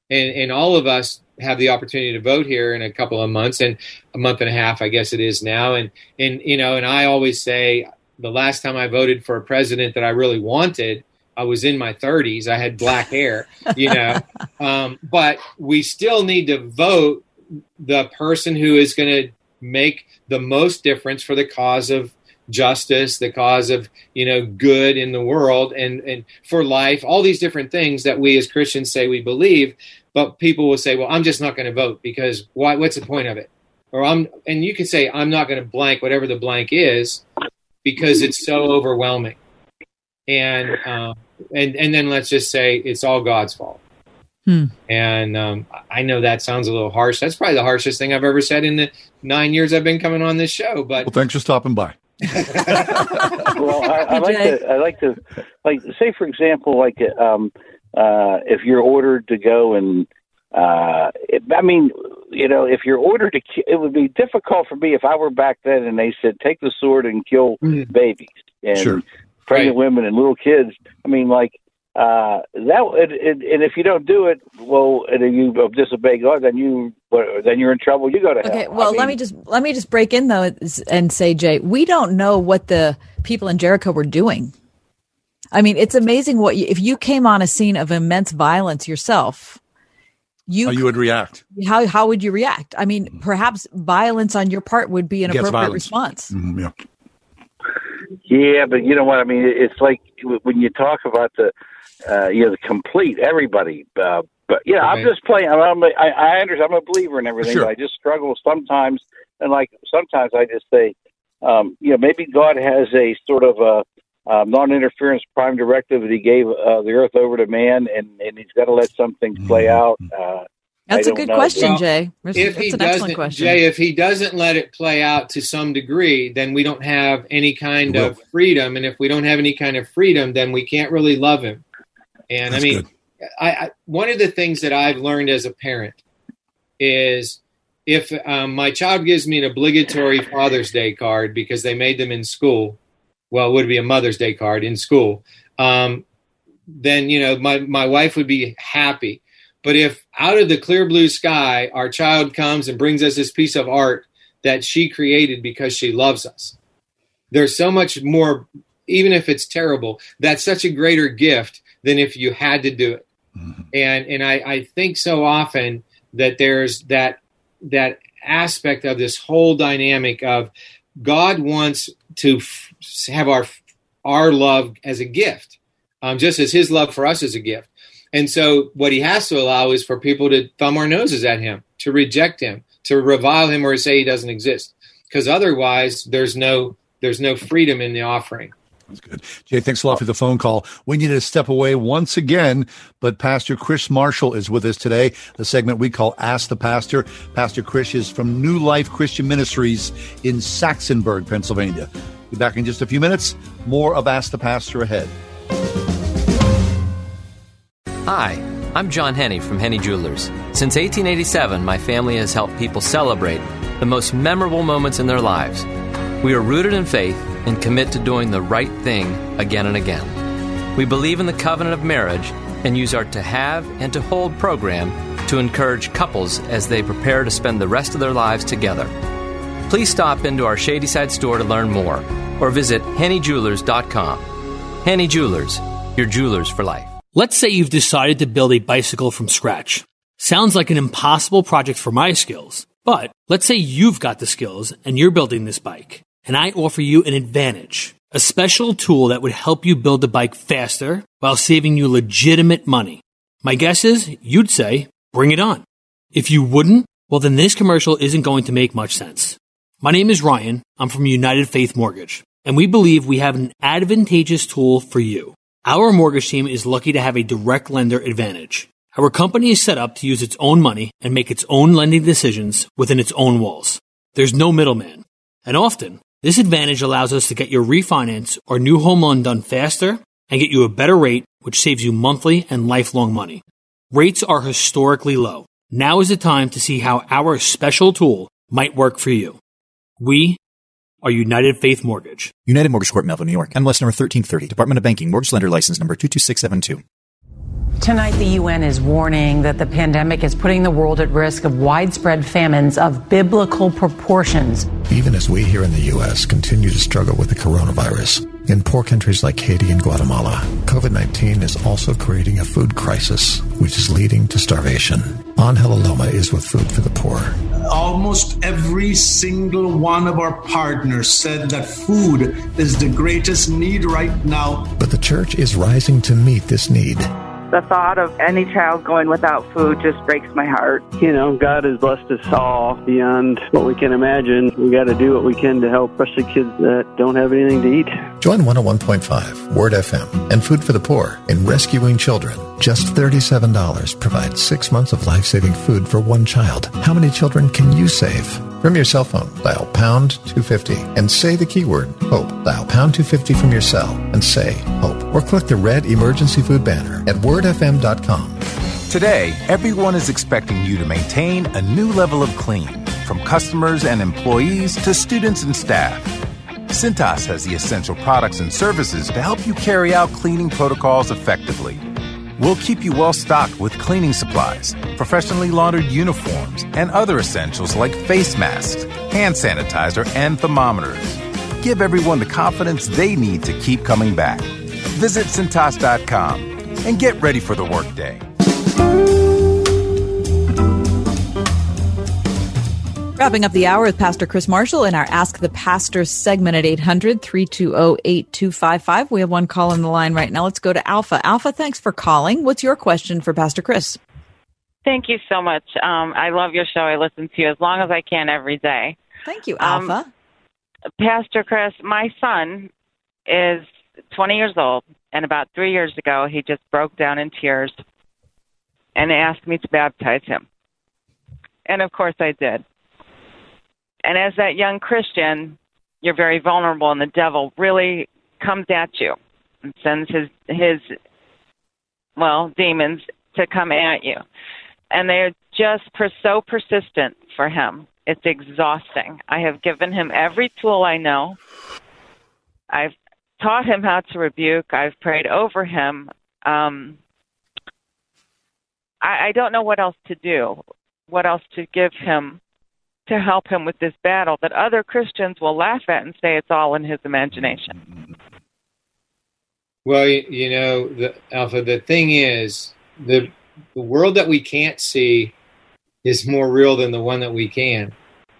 and and all of us have the opportunity to vote here in a couple of months and a month and a half, I guess it is now. And and you know, and I always say the last time I voted for a president that I really wanted, I was in my 30s. I had black hair, you know. [LAUGHS] um, but we still need to vote the person who is going to make the most difference for the cause of justice, the cause of you know good in the world, and and for life. All these different things that we as Christians say we believe, but people will say, "Well, I'm just not going to vote because why? What's the point of it?" Or I'm, and you can say, "I'm not going to blank whatever the blank is," because it's so overwhelming. And um, and and then let's just say it's all God's fault. Hmm. And um, I know that sounds a little harsh. That's probably the harshest thing I've ever said in the nine years I've been coming on this show. But well, thanks for stopping by. [LAUGHS] well, I, I like to. I like to, like, say for example, like, um, uh, if you're ordered to go and, uh, it, I mean, you know, if you're ordered to, it would be difficult for me if I were back then and they said take the sword and kill mm. babies and sure. pregnant right. women and little kids. I mean, like, uh, that and, and if you don't do it, well, and you disobey God, then you then you're in trouble. You go to hell. Okay, well, I mean, let me just let me just break in though and say, Jay, we don't know what the people in Jericho were doing. I mean, it's amazing what you, if you came on a scene of immense violence yourself, you how you would react. How how would you react? I mean, perhaps violence on your part would be an Against appropriate violence. response. Mm-hmm, yeah. Yeah, but you know what I mean. It's like when you talk about the, uh, you know, the complete everybody. Uh, but yeah, I'm just playing. I'm, a, I, I understand. I'm a believer in everything. Sure. But I just struggle sometimes, and like sometimes I just say, um, you know, maybe God has a sort of a um, non-interference prime directive that He gave uh, the earth over to man, and and He's got to let some things play Mm-hmm. out. Uh, That's a good know. question, Well, Jay. That's, if that's he an excellent doesn't, question. Jay, if he doesn't let it play out to some degree, then we don't have any kind of freedom. And if we don't have any kind of freedom, then we can't really love him. And That's I mean. I, I one of the things that I've learned as a parent is if um, my child gives me an obligatory Father's Day card because they made them in school, well, it would be a Mother's Day card in school. Um, then you know my my wife would be happy. But if out of the clear blue sky our child comes and brings us this piece of art that she created because she loves us, there's so much more. Even if it's terrible, that's such a greater gift than if you had to do it. And and I, I think so often that there's that that aspect of this whole dynamic of God wants to f- have our our love as a gift, um, just as His love for us is a gift. And so, what He has to allow is for people to thumb our noses at Him, to reject Him, to revile Him, or say He doesn't exist, because otherwise, there's no there's no freedom in the offering. That's good. Jay, thanks a lot for the phone call. We need to step away once again, but Pastor Chris Marshall is with us today. The segment we call Ask the Pastor. Pastor Chris is from New Life Christian Ministries in Saxonburg, Pennsylvania. Be back in just a few minutes. More of Ask the Pastor ahead. Hi, I'm John Henne from Henne Jewelers. Since 1887, my family has helped people celebrate the most memorable moments in their lives. We are rooted in faith and commit to doing the right thing again and again. We believe in the covenant of marriage and use our To Have and To Hold program to encourage couples as they prepare to spend the rest of their lives together. Please stop into our Shadyside store to learn more or visit hennejewelers.com. Henne Jewelers, your jewelers for life. Let's say you've decided to build a bicycle from scratch. Sounds like an impossible project for my skills, but let's say you've got the skills and you're building this bike, and I offer you an advantage. A special tool that would help you build the bike faster while saving you legitimate money. My guess is you'd say, bring it on. If you wouldn't, well then this commercial isn't going to make much sense. My name is Ryan. I'm from United Faith Mortgage, and we believe we have an advantageous tool for you. Our mortgage team is lucky to have a direct lender advantage. Our company is set up to use its own money and make its own lending decisions within its own walls. There's no middleman. And often, this advantage allows us to get your refinance or new home loan done faster and get you a better rate, which saves you monthly and lifelong money. Rates are historically low. Now is the time to see how our special tool might work for you. We are United Faith Mortgage. United Mortgage Corp, Melville, New York. MLS number 1330. Department of Banking. Mortgage lender license number 22672. Tonight, the UN is warning that the pandemic is putting the world at risk of widespread famines of biblical proportions. Even as we here in the U.S. continue to struggle with the coronavirus, in poor countries like Haiti and Guatemala, COVID 19 is also creating a food crisis, which is leading to starvation. Angel Aloma is with Food for the Poor. Almost every single one of our partners said that food is the greatest need right now. But the church is rising to meet this need. The thought of any child going without food just breaks my heart. You know, God has blessed us all beyond what we can imagine. We got to do what we can to help especially kids that don't have anything to eat. Join 101.5 Word FM and Food for the Poor in rescuing children. Just $37 provides six months of life saving food for one child. How many children can you save? From your cell phone, dial pound 250 and say the keyword HOPE. Dial pound 250 from your cell and say HOPE. Or click the red emergency food banner at wordfm.com. Today, everyone is expecting you to maintain a new level of clean, from customers and employees to students and staff. Cintas has the essential products and services to help you carry out cleaning protocols effectively. We'll keep you well stocked with cleaning supplies, professionally laundered uniforms, and other essentials like face masks, hand sanitizer, and thermometers. Give everyone the confidence they need to keep coming back. Visit Cintas.com and get ready for the workday. Wrapping up the hour with Pastor Chris Marshall in our Ask the Pastor segment at 800 320 8255. We have one call on the line right now. Let's go to Alpha. Alpha, thanks for calling. What's your question for Pastor Chris? Thank you so much. Um, I love your show. I listen to you as long as I can every day. Thank you, Um, Alpha. Pastor Chris, my son is 20 years old, and about three years ago, he just broke down in tears and asked me to baptize him. And of course, I did. And as that young Christian, you're very vulnerable, and the devil really comes at you and sends his his well demons to come at you, and they're just per- so persistent for him. It's exhausting. I have given him every tool I know. I've taught him how to rebuke. I've prayed over him. Um, I, I don't know what else to do, what else to give him to help him with this battle that other Christians will laugh at and say it's all in his imagination. Well, you, know, the, Alpha, the thing is, the, the world that we can't see is more real than the one that we can,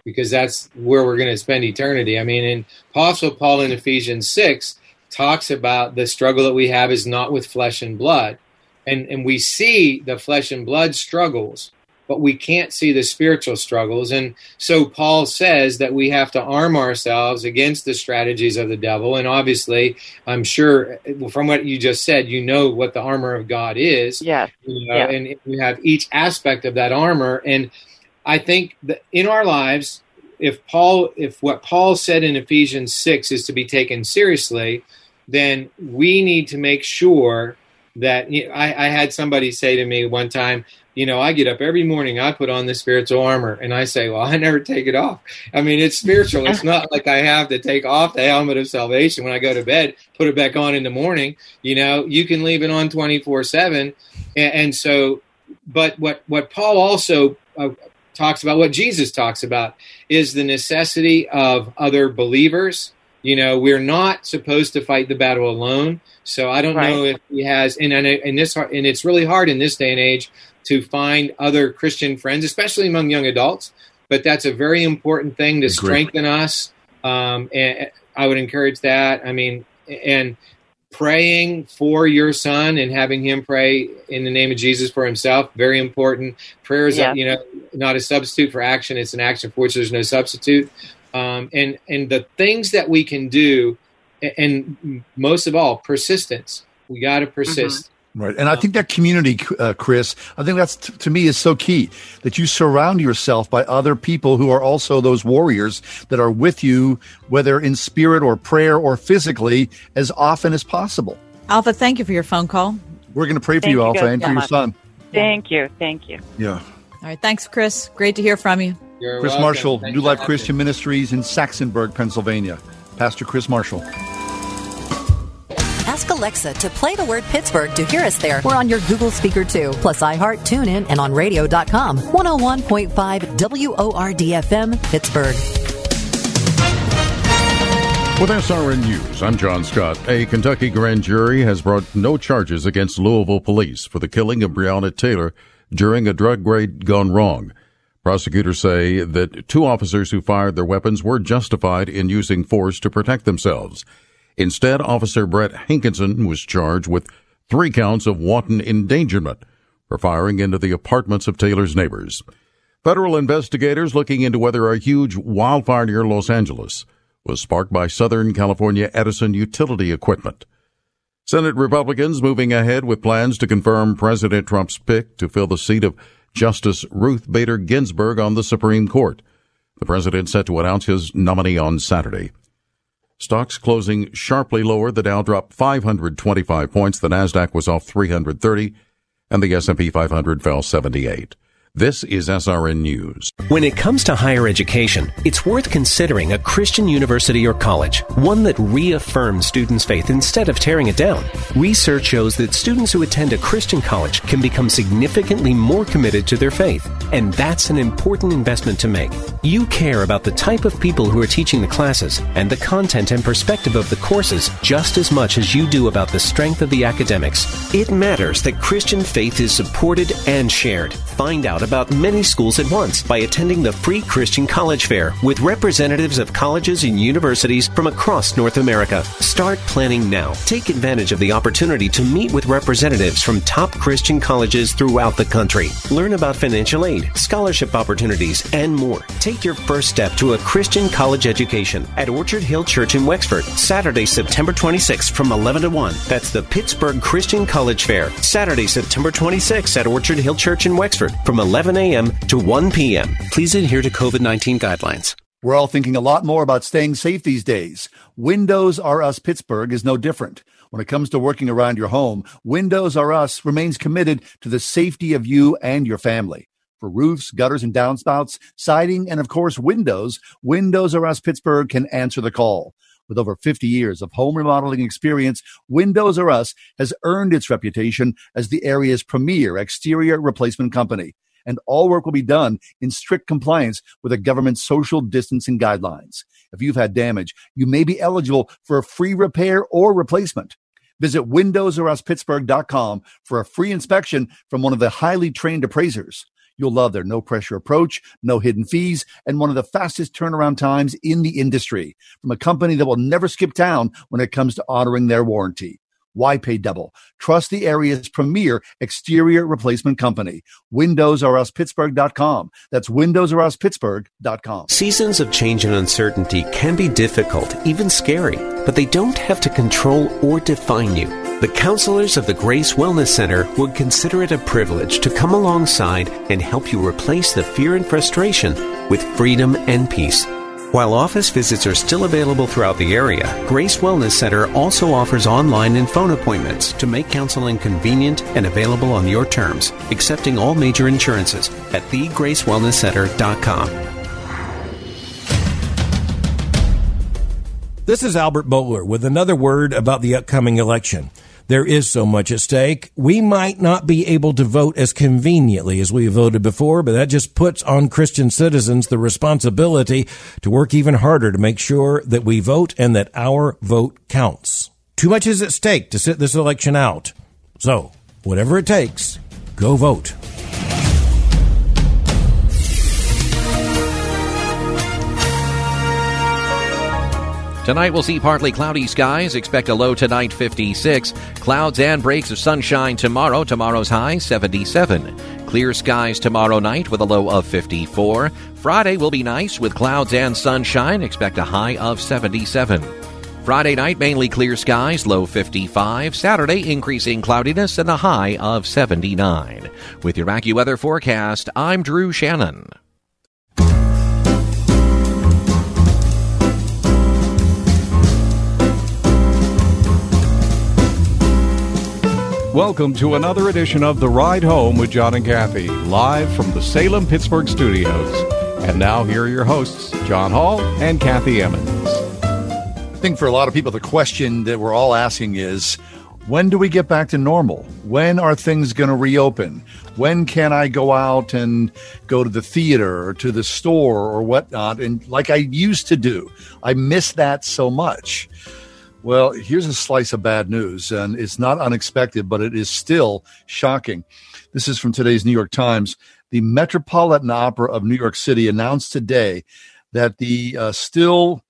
because that's where we're going to spend eternity. I mean, in Apostle Paul in Ephesians 6 talks about the struggle that we have is not with flesh and blood. And, and we see the flesh and blood struggles, but we can't see the spiritual struggles. And so Paul says that we have to arm ourselves against the strategies of the devil. And obviously, I'm sure from what you just said, you know what the armor of God is. Yes. You know, Yeah. And we have each aspect of that armor. And I think that in our lives, if Paul, if what Paul said in Ephesians 6 is to be taken seriously, then we need to make sure that you know, I, I had somebody say to me one time, you know, I get up every morning, I put on the spiritual armor, and I say, well, I never take it off. I mean, it's spiritual. It's not like I have to take off the helmet of salvation when I go to bed, put it back on in the morning. You know, you can leave it on twenty four seven, and so but what what Paul also uh, talks about, what Jesus talks about, is the necessity of other believers. You know, we're not supposed to fight the battle alone. So I don't Right. know if he has, and and in this, and it's really hard in this day and age to find other Christian friends, especially among young adults. But that's a very important thing to strengthen us. Um, and I would encourage that. I mean, and praying for your son and having him pray in the name of Jesus for himself very important prayer is Yeah. you know not a substitute for action it's an action for which there's no substitute um, and and the things that we can do and most of all persistence we got to persist Right. And I think that community, uh, Chris, I think that's t- to me is so key that you surround yourself by other people who are also those warriors that are with you, whether in spirit or prayer or physically, as often as possible. Alpha, thank you for your phone call. We're going to pray for Thank you, you Alpha, guys and for your much. son. Thank you. Thank you. Yeah. All right. Thanks, Chris. Great to hear from you. You're Chris welcome. Marshall, Thanks New for Life having Christian Ministries in Saxonburg, Pennsylvania. Pastor Chris Marshall. Ask Alexa to play the word Pittsburgh to hear us there. We're on your Google speaker too, plus iHeart, TuneIn, and on radio.com. 101.5 WORDFM, Pittsburgh. With SRN News, I'm John Scott. A Kentucky grand jury has brought no charges against Louisville police for the killing of Breonna Taylor during a drug raid gone wrong. Prosecutors say that two officers who fired their weapons were justified in using force to protect themselves. Instead, Officer Brett Hankison was charged with three counts of wanton endangerment for firing into the apartments of Taylor's neighbors. Federal investigators looking into whether a huge wildfire near Los Angeles was sparked by Southern California Edison utility equipment. Senate Republicans moving ahead with plans to confirm President Trump's pick to fill the seat of Justice Ruth Bader Ginsburg on the Supreme Court. The president set to announce his nominee on Saturday. Stocks closing sharply lower. The Dow dropped 525 points. The Nasdaq was off 330, and the S&P 500 fell 78. This is SRN News. When it comes to higher education, it's worth considering a Christian university or college, one that reaffirms students' faith instead of tearing it down. Research shows that students who attend a Christian college can become significantly more committed to their faith, and that's an important investment to make. You care about the type of people who are teaching the classes and the content and perspective of the courses just as much as you do about the strength of the academics. It matters that Christian faith is supported and shared. Find out about many schools at once by attending the free Christian College Fair with representatives of colleges and universities from across North America. Start planning now. Take advantage of the opportunity to meet with representatives from top Christian colleges throughout the country. Learn about financial aid, scholarship opportunities, and more. Take your first step to a Christian college education at Orchard Hill Church in Wexford, Saturday, September 26th from 11 to 1. That's the Pittsburgh Christian College Fair, Saturday, September 26th at Orchard Hill Church in Wexford from 11 a.m. to 1 p.m. Please adhere to COVID 19 guidelines. We're all thinking a lot more about staying safe these days. Windows R Us Pittsburgh is no different. When it comes to working around your home, Windows R Us remains committed to the safety of you and your family. For roofs, gutters and downspouts, siding, and of course, windows, Windows R Us Pittsburgh can answer the call. With over 50 years of home remodeling experience, Windows R Us has earned its reputation as the area's premier exterior replacement company. And all work will be done in strict compliance with the government's social distancing guidelines. If you've had damage, you may be eligible for a free repair or replacement. Visit windowsoruspittsburgh.com for a free inspection from one of the highly trained appraisers. You'll love their no pressure approach, no hidden fees, and one of the fastest turnaround times in the industry from a company that will never skip town when it comes to honoring their warranty. Why pay double? Trust the area's premier exterior replacement company. WindowsRUsPittsburgh.com. That's WindowsRUsPittsburgh.com. Seasons of change and uncertainty can be difficult, even scary, but they don't have to control or define you. The counselors of the Grace Wellness Center would consider it a privilege to come alongside and help you replace the fear and frustration with freedom and peace. While office visits are still available throughout the area, Grace Wellness Center also offers online and phone appointments to make counseling convenient and available on your terms, accepting all major insurances at thegracewellnesscenter.com. This is Albert Mohler with another word about the upcoming election. There is so much at stake. We might not be able to vote as conveniently as we voted before, but that just puts on Christian citizens the responsibility to work even harder to make sure that we vote and that our vote counts. Too much is at stake to sit this election out. So, whatever it takes, go vote. Tonight we'll see partly cloudy skies. Expect a low tonight 56. Clouds and breaks of sunshine tomorrow. Tomorrow's high 77. Clear skies tomorrow night with a low of 54. Friday will be nice with clouds and sunshine. Expect a high of 77. Friday night mainly clear skies, low 55. Saturday increasing cloudiness and a high of 79. With your AccuWeather forecast, I'm Drew Shannon. Welcome to another edition of The Ride Home with John and Kathy, live from the Salem Pittsburgh studios. And now, here are your hosts, John Hall and Kathy Emmons. I think for a lot of people, the question that we're all asking is when do we get back to normal? When are things going to reopen? When can I go out and go to the theater or to the store or whatnot? And like I used to do, I miss that so much. Well, here's a slice of bad news, and it's not unexpected, but it is still shocking. This is from today's New York Times. The Metropolitan Opera of New York City announced today that the uh, still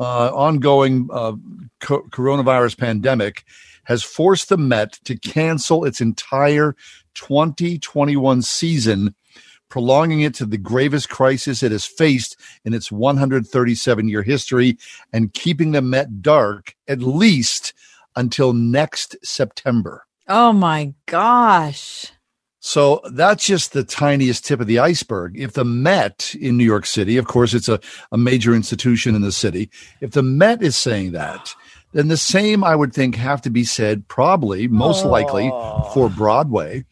uh, ongoing uh, co- coronavirus pandemic has forced the Met to cancel its entire 2021 season prolonging it to the gravest crisis it has faced in its 137 year history and keeping the Met dark at least until next September. Oh my gosh. So that's just the tiniest tip of the iceberg. If the Met in New York City, of course, it's a, a major institution in the city, if the Met is saying that, then the same, I would think, have to be said, probably, most likely, for oh. Broadway.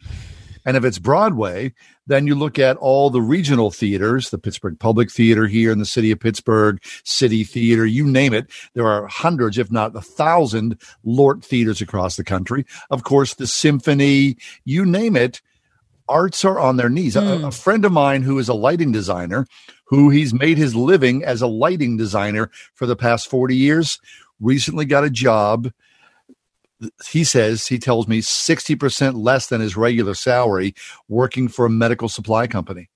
And if it's Broadway, then you look at all the regional theaters, the Pittsburgh Public Theater here in the city of Pittsburgh, City Theater, you name it. There are hundreds, if not a thousand, Lort theaters across the country. Of course, the symphony, you name it. Arts are on their knees. Mm. A, Hmm. a friend of mine who is a lighting designer, who he's made his living as a lighting designer for the past 40 years, recently got a job he says he tells me 60% less than his regular salary working for a medical supply company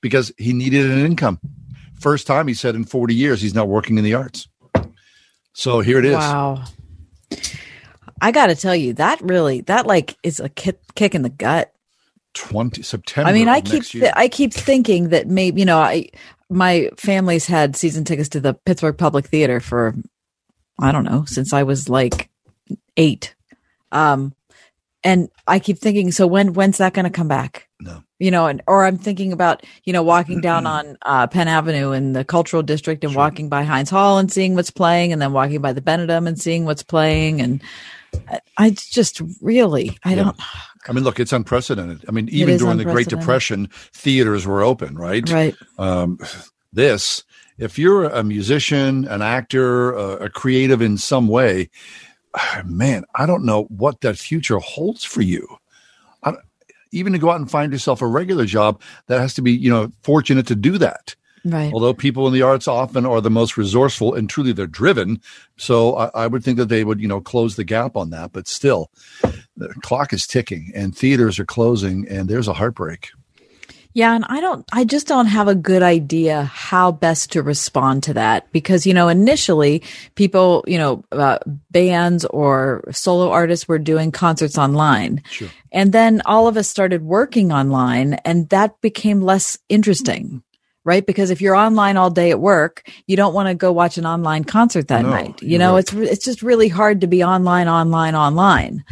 because he needed an income first time he said in 40 years he's not working in the arts so here it is Wow. I got to tell you, that really, that like is a kick, kick in the gut. 20 september I mean, I keep th- I keep thinking that maybe you know, I my family's had season tickets to the Pittsburgh Public Theater for I don't know since I was like eight, um, and I keep thinking, so when when's that going to come back? No, you know, and or I'm thinking about you know walking down on uh, Penn Avenue in the Cultural District and walking by Heinz Hall and seeing what's playing, and then walking by the Benedum and seeing what's playing, and I, I just really I don't. I mean, look, it's unprecedented. I mean, even during the Great. Depression, theaters were open, right? Right. Um, this, if you're a musician, an actor, a, a creative in some way, [SIGHS] man, I don't know what that future holds for you. I, even to go out and find yourself a regular job, that has to be, you know, fortunate to do that. Right. Although people in the arts often are the most resourceful and truly they're driven, so I, I would think that they would, you know, close the gap on that. But still, the clock is ticking, and theaters are closing, and there's a heartbreak. Yeah, and I don't I just don't have a good idea how best to respond to that because you know initially people, you know, uh, bands or solo artists were doing concerts online. Sure. And then all of us started working online and that became less interesting. Right? Because if you're online all day at work, you don't want to go watch an online concert that No, night. You know, right. it's it's just really hard to be online, online, online.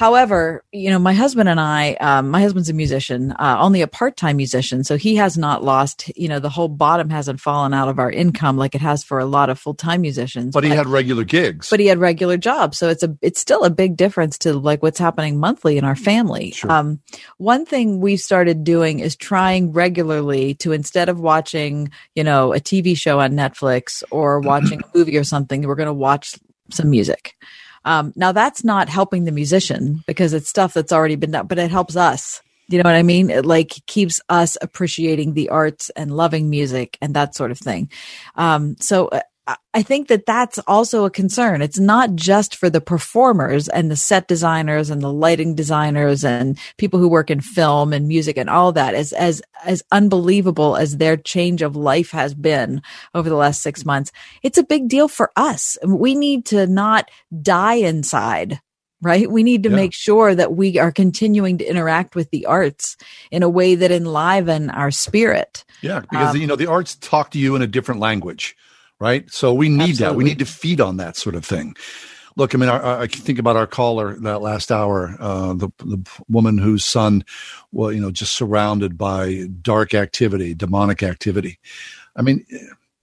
However, you know, my husband and I, um, my husband's a musician, uh, only a part-time musician, so he has not lost. You know, the whole bottom hasn't fallen out of our income like it has for a lot of full-time musicians. But he had regular gigs. but he had regular jobs, so it's a it's still a big difference to like what's happening monthly in our family. Um, one thing we've started doing is trying regularly to instead of watching, you know, a TV show on Netflix or watching a [CLEARS THROAT] movie or something, we're going to watch some music. Um, now that's not helping the musician because it's stuff that's already been done, but it helps us. You know what I mean? It like keeps us appreciating the arts and loving music and that sort of thing. Um, so uh, I think that that's also a concern. It's not just for the performers and the set designers and the lighting designers and people who work in film and music and all that. As as as unbelievable as their change of life has been over the last six months, it's a big deal for us. We need to not die inside right? We need to yeah. make sure that we are continuing to interact with the arts in a way that enliven our spirit. Yeah, because um, you know the arts talk to you in a different language right? So we need Absolutely. that. We need to feed on that sort of thing. Look, I mean, I, I think about our caller that last hour, uh, the the woman whose son, well, you know, just surrounded by dark activity, demonic activity. I mean,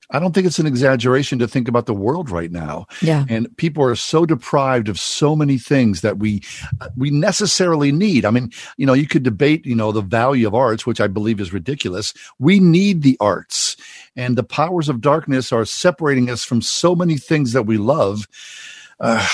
I don't think it's an exaggeration to think about the world right now. Yeah. And people are so deprived of so many things that we we necessarily need. I mean, you know, you could debate, you know, the value of arts, which I believe is ridiculous. We need the arts. And the powers of darkness are separating us from so many things that we love. Uh,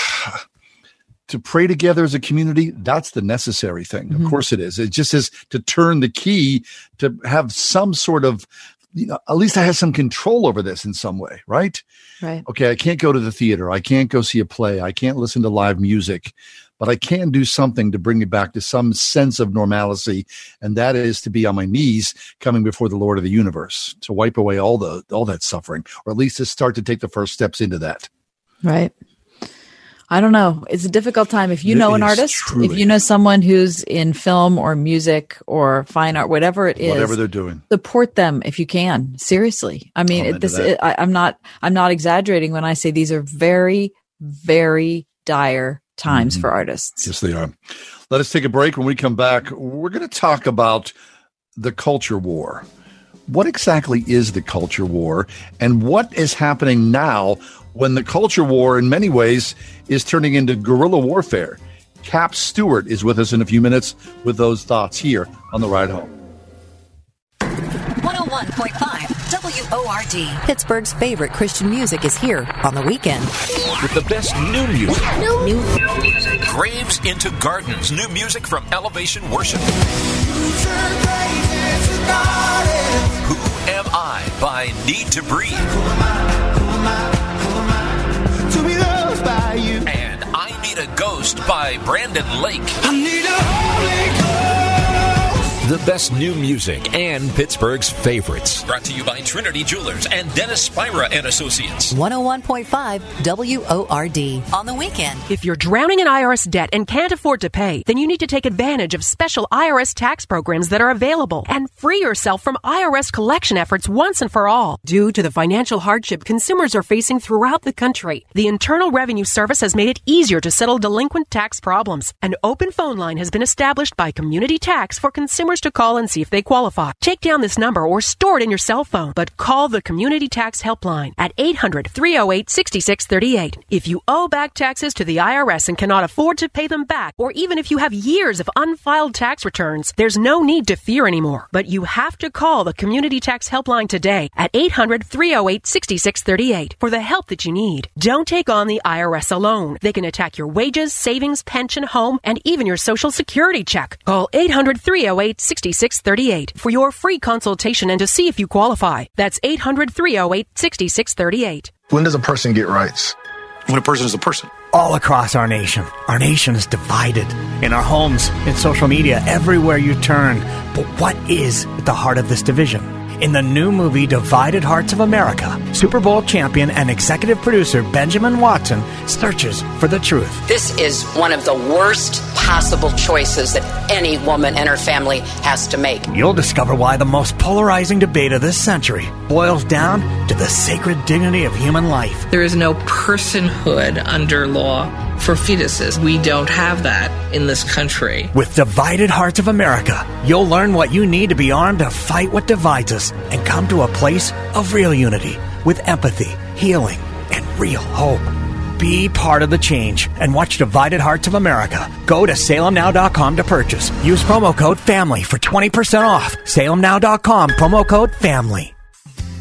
to pray together as a community, that's the necessary thing. Mm-hmm. Of course it is. It just is to turn the key to have some sort of you know, at least I have some control over this in some way, right? Right. Okay, I can't go to the theater. I can't go see a play. I can't listen to live music, but I can do something to bring me back to some sense of normalcy, and that is to be on my knees, coming before the Lord of the universe, to wipe away all the all that suffering, or at least to start to take the first steps into that. Right. I don't know. It's a difficult time. If you it know an artist, truly. if you know someone who's in film or music or fine art, whatever it is, whatever they're doing, support them if you can. Seriously, I mean, it, this it, I, I'm not I'm not exaggerating when I say these are very very dire times mm-hmm. for artists. Yes, they are. Let us take a break. When we come back, we're going to talk about the culture war. What exactly is the culture war, and what is happening now when the culture war, in many ways, is turning into guerrilla warfare. Cap Stewart is with us in a few minutes with those thoughts here on the ride home. 101.5 WORD. Pittsburgh's favorite Christian music is here on the weekend. With the best new music. New, new music. Graves into Gardens. New music from Elevation Worship. Who Am I by NEEDTOBREATHE To be loved by you. And I Need a Ghost by Brandon Lake. I need a Holy the best new music and Pittsburgh's favorites. Brought to you by Trinity Jewelers and Dennis Spira and Associates. 101.5 WORD on the weekend. If you're drowning in IRS debt and can't afford to pay, then you need to take advantage of special IRS tax programs that are available and free yourself from IRS collection efforts once and for all. Due to the financial hardship consumers are facing throughout the country, the Internal Revenue Service has made it easier to settle delinquent tax problems. An open phone line has been established by Community Tax for consumers customers to call and see if they qualify. Take down this number or store it in your cell phone, but call the Community Tax Helpline at 800 308 6638. If you owe back taxes to the IRS and cannot afford to pay them back, or even if you have years of unfiled tax returns, there's no need to fear anymore. But you have to call the Community Tax Helpline today at 800 308 6638 for the help that you need. Don't take on the IRS alone. They can attack your wages, savings, pension, home, and even your social security check. Call 800 308 6638 for your free consultation and to see if you qualify. That's 800 308 6638. When does a person get rights? When a person is a person. All across our nation. Our nation is divided. In our homes, in social media, everywhere you turn. But what is at the heart of this division? In the new movie Divided Hearts of America, Super Bowl champion and executive producer Benjamin Watson searches for the truth. This is one of the worst possible choices that any woman and her family has to make. You'll discover why the most polarizing debate of this century boils down to the sacred dignity of human life. There is no personhood under law for fetuses. We don't have that in this country. With Divided Hearts of America, you'll learn what you need to be armed to fight what divides us and come to a place of real unity with empathy, healing, and real hope. Be part of the change and watch Divided Hearts of America. Go to salemnow.com to purchase. Use promo code FAMILY for 20% off. salemnow.com, promo code FAMILY.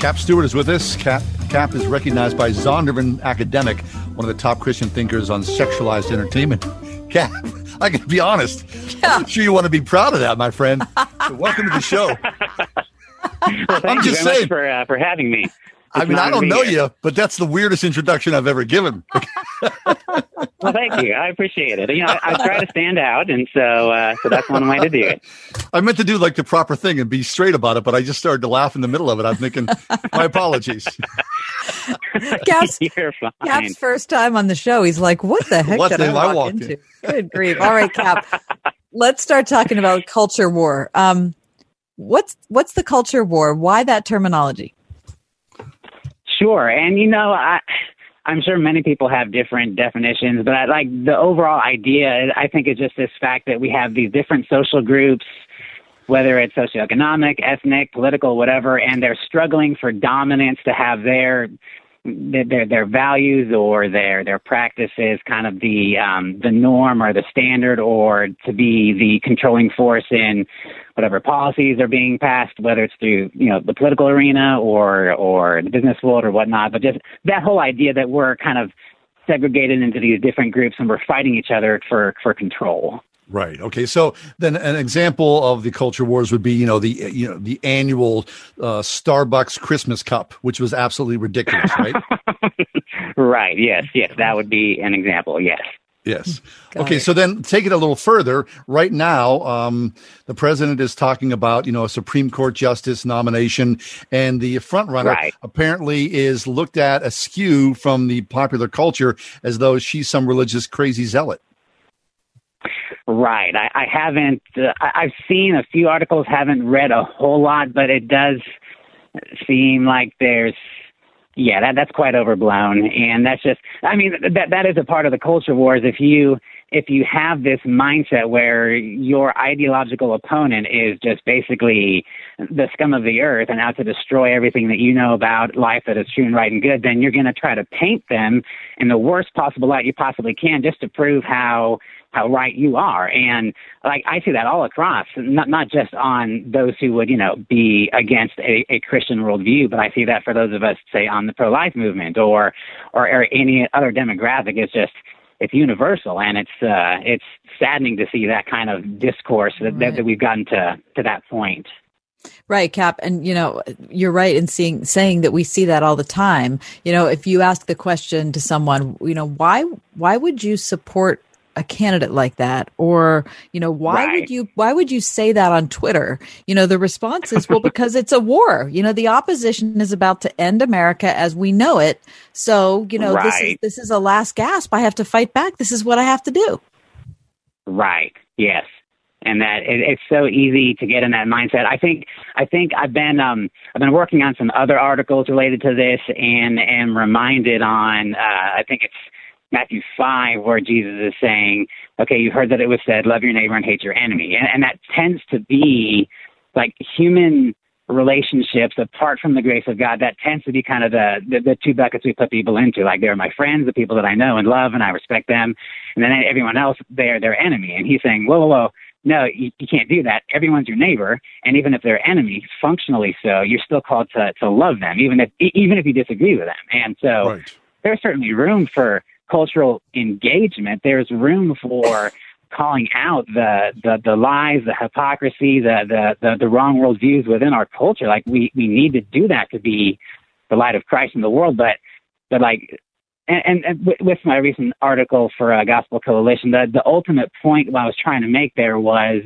Cap Stewart is with us. Cap, Cap is recognized by Zondervan Academic, one of the top Christian thinkers on sexualized entertainment. [LAUGHS] Cap, I can be honest. Yeah. I'm sure you want to be proud of that, my friend. So welcome to the show. [LAUGHS] well, I'm just saying for uh, for having me. I mean, I don't know here. you, but that's the weirdest introduction I've ever given. [LAUGHS] well, thank you. I appreciate it. You know, I, I try to stand out, and so uh, so that's one way to do it. I meant to do like the proper thing and be straight about it, but I just started to laugh in the middle of it. I'm thinking, my apologies. [LAUGHS] Cap's, Cap's [LAUGHS] first time on the show. He's like, "What the heck what did I walk, walk into?" In? Good grief! All right, Cap. Let's start talking about culture war. Um, what's what's the culture war? Why that terminology? Sure. And you know, I I'm sure many people have different definitions, but I, like the overall idea, I think is just this fact that we have these different social groups, whether it's socioeconomic, ethnic, political, whatever, and they're struggling for dominance to have their their their values or their their practices kind of the um, the norm or the standard or to be the controlling force in whatever policies are being passed, whether it's through you know the political arena or or the business world or whatnot. But just that whole idea that we're kind of segregated into these different groups and we're fighting each other for for control. Right. Okay. So then, an example of the culture wars would be, you know, the you know the annual uh, Starbucks Christmas cup, which was absolutely ridiculous, right? [LAUGHS] right. Yes. Yes. That would be an example. Yes. Yes. [LAUGHS] Got okay. It. So then, take it a little further. Right now, um, the president is talking about, you know, a Supreme Court justice nomination, and the frontrunner right. apparently is looked at askew from the popular culture as though she's some religious crazy zealot. Right. I, I haven't. Uh, I've seen a few articles. Haven't read a whole lot, but it does seem like there's. Yeah, that that's quite overblown, and that's just. I mean, that that is a part of the culture wars. If you if you have this mindset where your ideological opponent is just basically the scum of the earth and out to destroy everything that you know about life that is true and right and good, then you're going to try to paint them in the worst possible light you possibly can just to prove how how right you are. And like I see that all across, not not just on those who would, you know, be against a, a Christian worldview, but I see that for those of us, say, on the pro life movement or, or or any other demographic. It's just it's universal and it's uh it's saddening to see that kind of discourse that, right. that, that we've gotten to to that point. Right, Cap. And, you know, you're right in seeing, saying that we see that all the time. You know, if you ask the question to someone, you know, why, why would you support a candidate like that? Or you know why right. would you why would you say that on twitter? You know the response is well because it's a war. You know the opposition is about to end america as we know it. So you know right. this is this is a last gasp. I have to fight back. This is what i have to do. Right. Yes. And that it, it's so easy to get in that mindset. I think I think I've been um, I've been working on some other articles related to this, and am reminded on uh, I think it's Matthew 5, where Jesus is saying, okay, you heard that it was said, love your neighbor and hate your enemy. And, and that tends to be like human relationships apart from the grace of God. That tends to be kind of the, the, the two buckets we put people into. Like they're my friends, the people that I know and love and I respect them. And then everyone else, they're their enemy. And he's saying, whoa, whoa, whoa. No, you, you can't do that. Everyone's your neighbor, and even if they're enemies, functionally so, you're still called to to love them, even if even if you disagree with them. And so, right. there's certainly room for cultural engagement, there's room for calling out the, the, the lies, the hypocrisy, the, the, the, the wrong worldviews within our culture. Like we, we need to do that to be the light of Christ in the world. But, but like, and, and, with my recent article for uh, Gospel Coalition, the, the ultimate point I was trying to make there was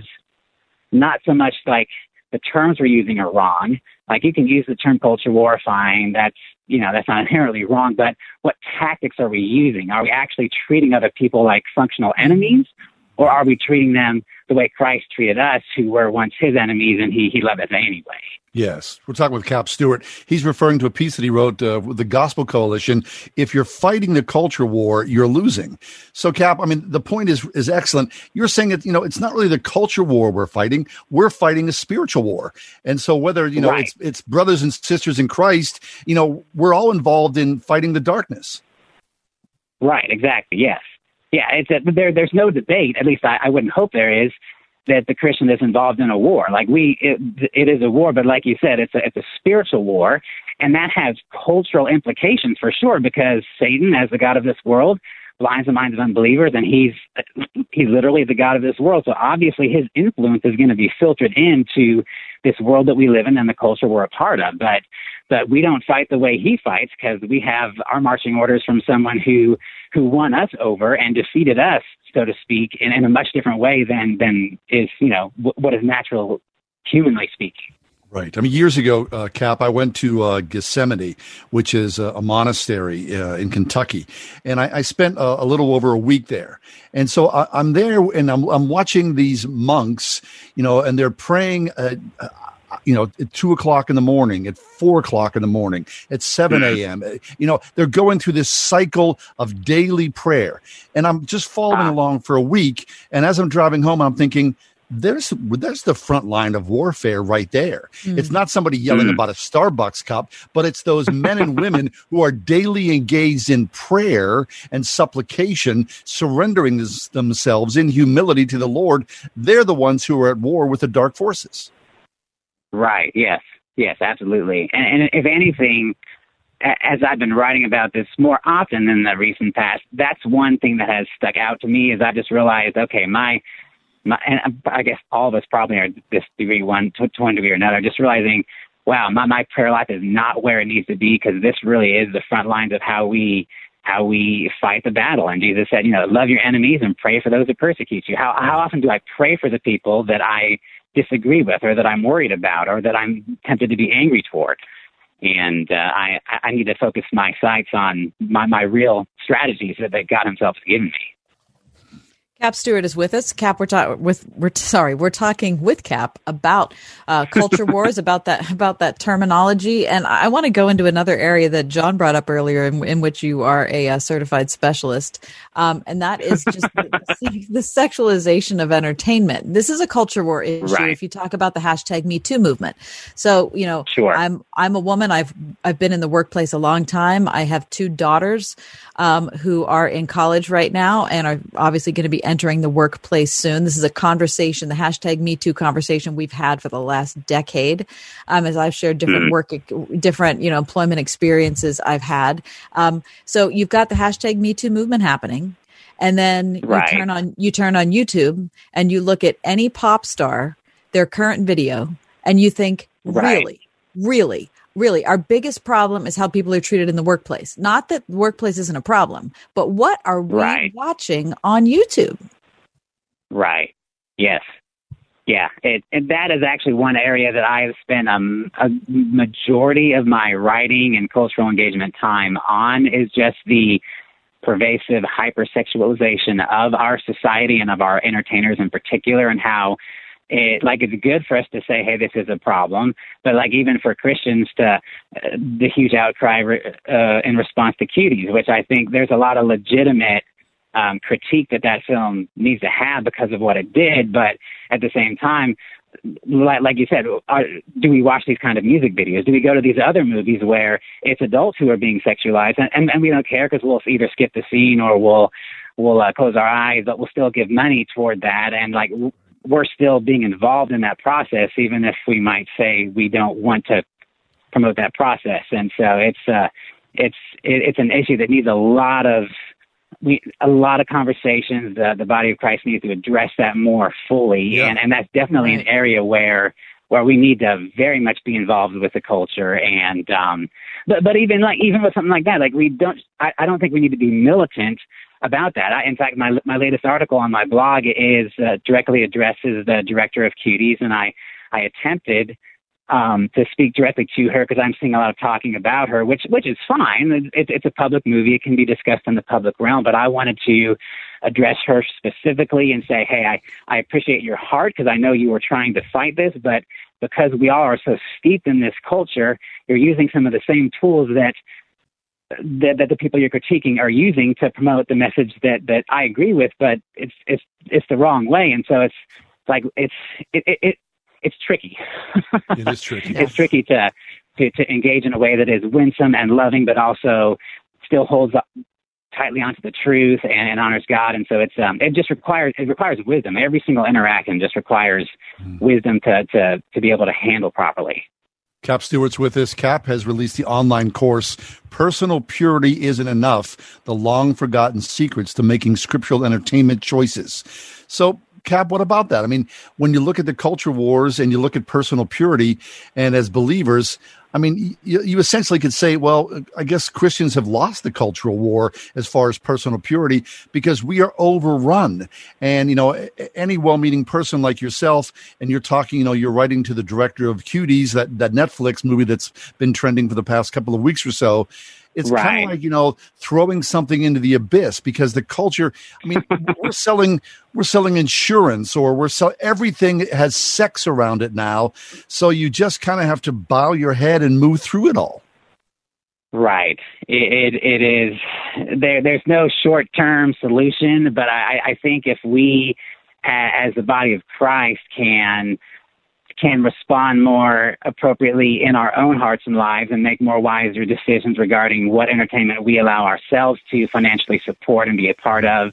not so much like the terms we're using are wrong. Like you can use the term culture war, fine. That's you know, that's not inherently wrong, but what tactics are we using? Are we actually treating other people like functional enemies? Or are we treating them the way Christ treated us, who were once his enemies, and he he loved us anyway. Yes, we're talking with Cap Stewart. He's referring to a piece that he wrote uh, with the Gospel Coalition. If you're fighting the culture war, you're losing. So, Cap, I mean, the point is is excellent. You're saying that you know it's not really the culture war we're fighting; we're fighting a spiritual war. And so, whether you know Right. it's it's brothers and sisters in Christ, you know, we're all involved in fighting the darkness. Right, exactly. Yes. Yeah, it's a, there. There's no debate. At least I, I wouldn't hope there is that the Christian is involved in a war. Like we, it, it is a war, but like you said, it's a it's a spiritual war, and that has cultural implications for sure. Because Satan, as the god of this world, blinds the minds of unbelievers, and he's he's literally the god of this world. So obviously, his influence is going to be filtered into this world that we live in and the culture we're a part of. But but we don't fight the way he fights because we have our marching orders from someone who who won us over and defeated us, so to speak, in, in a much different way than than is you know w- what is natural, humanly speaking. Right. I mean, years ago, uh, Cap, I went to uh, Gethsemani, which is a, a monastery uh, in Kentucky, and I, I spent a, a little over a week there. And so I, I'm there, and I'm, I'm watching these monks, you know, and they're praying. Uh, uh, you know, at two o'clock in the morning, at four o'clock in the morning, at 7 a.m. Uh, You know, they're going through this cycle of daily prayer. And I'm just following along for a week. And as I'm driving home, I'm thinking, there's there's the front line of warfare right there. Mm. It's not somebody yelling Mm. about a Starbucks cup, but it's those men and women [LAUGHS] who are daily engaged in prayer and supplication, surrendering this- themselves in humility to the Lord. They're the ones who are at war with the dark forces. Right. Yes. Yes. Absolutely. And, and if anything, as I've been writing about this more often than the recent past, that's one thing that has stuck out to me. Is I just realized, okay, my, my, and I guess all of us probably are this degree one to, to one degree or another. Just realizing, wow, my my prayer life is not where it needs to be because this really is the front lines of how we how we fight the battle. And Jesus said, you know, love your enemies and pray for those that persecute you. How how often do I pray for the people that I disagree with, or that I'm worried about, or that I'm tempted to be angry toward? And uh, I I need to focus my sights on my my real strategies that, that God Himself has given me. Cap Stewart is with us. Cap, we're talking with we're sorry, we're talking with Cap about uh, culture [LAUGHS] wars, about that about that terminology, and I want to go into another area that John brought up earlier, in, in which you are a, uh certified specialist, um, and that is just the, [LAUGHS] the sexualization of entertainment. This is a culture war issue. Right. If you talk about the hashtag Me Too movement, so you know, Sure. I'm I'm a woman. I've I've been in the workplace a long time. I have two daughters um, who are in college right now and are obviously going to be entering the workplace soon. This is a conversation, the hashtag Me Too conversation we've had for the last decade. Um, as I've shared different Mm. work, different you know employment experiences I've had. Um, so you've got the hashtag Me Too movement happening. And then Right. you turn on you turn on YouTube and you look at any pop star, their current video, and you think, Right. really, really, our biggest problem is how people are treated in the workplace. Not that the workplace isn't a problem, but what are we Right. watching on YouTube? Right. Yes. Yeah. It, and that is actually one area that I have spent um, a majority of my writing and cultural engagement time on is just the pervasive hypersexualization of our society and of our entertainers in particular and how it like it's good for us to say hey this is a problem but like even for christians to uh, the huge outcry re- uh, in response to cuties which i think there's a lot of legitimate um, critique that that film needs to have because of what it did. But at the same time, like, like you said, are, do we watch these kind of music videos? Do we go to these other movies where it's adults who are being sexualized, and, and, and we don't care because we'll either skip the scene or we'll we'll uh, close our eyes, but we'll still give money toward that, and like we're still being involved in that process, even if we might say we don't want to promote that process. And so it's uh, it's it, it's an issue that needs a lot of we a lot of conversations. The the body of Christ needs to address that more fully, and and that's definitely an area where where we need to very much be involved with the culture. And um but but even like even with something like that like we don't I, I don't think we need to be militant about that I, in fact my my latest article on my blog is uh, directly addresses the director of cuties and I I attempted um, to speak directly to her because I'm seeing a lot of talking about her, which which is fine. It, it's a public movie; it can be discussed in the public realm. But I wanted to address her specifically and say, "Hey, I I appreciate your heart because I know you were trying to fight this, but because we all are so steeped in this culture, you're using some of the same tools that." That, that the people you're critiquing are using to promote the message that that I agree with, but it's it's it's the wrong way, and so it's like it's it, it, it it's tricky. it is [LAUGHS] tricky. it's tricky to, to to engage in a way that is winsome and loving, but also still holds up tightly onto the truth and, and honors God. And so it's um, it just requires it requires wisdom. Every single interaction just requires mm. wisdom to to to be able to handle properly. Cap Stewart's with us. Cap has released the online course, Personal Purity Isn't Enough The Long Forgotten Secrets to Making Scriptural Entertainment Choices. So, Cap, what about that? I mean, when you look at the culture wars and you look at personal purity, and as believers, I mean, you, you, essentially could say, well, I guess Christians have lost the cultural war as far as personal purity because we are overrun. And, you know, any well meaning person like yourself, and you're talking, you know, you're writing to the director of Cuties, that, that Netflix movie that's been trending for the past couple of weeks or so. It's right. kind of like you know throwing something into the abyss because the culture. I mean, we're [LAUGHS] selling we're selling insurance or we're selling everything has sex around it now. So you just kind of have to bow your head and move through it all. Right. It, it, it is there. There's no short term solution, but I, I think if we, as the body of Christ, can can respond more appropriately in our own hearts and lives and make more wiser decisions regarding what entertainment we allow ourselves to financially support and be a part of.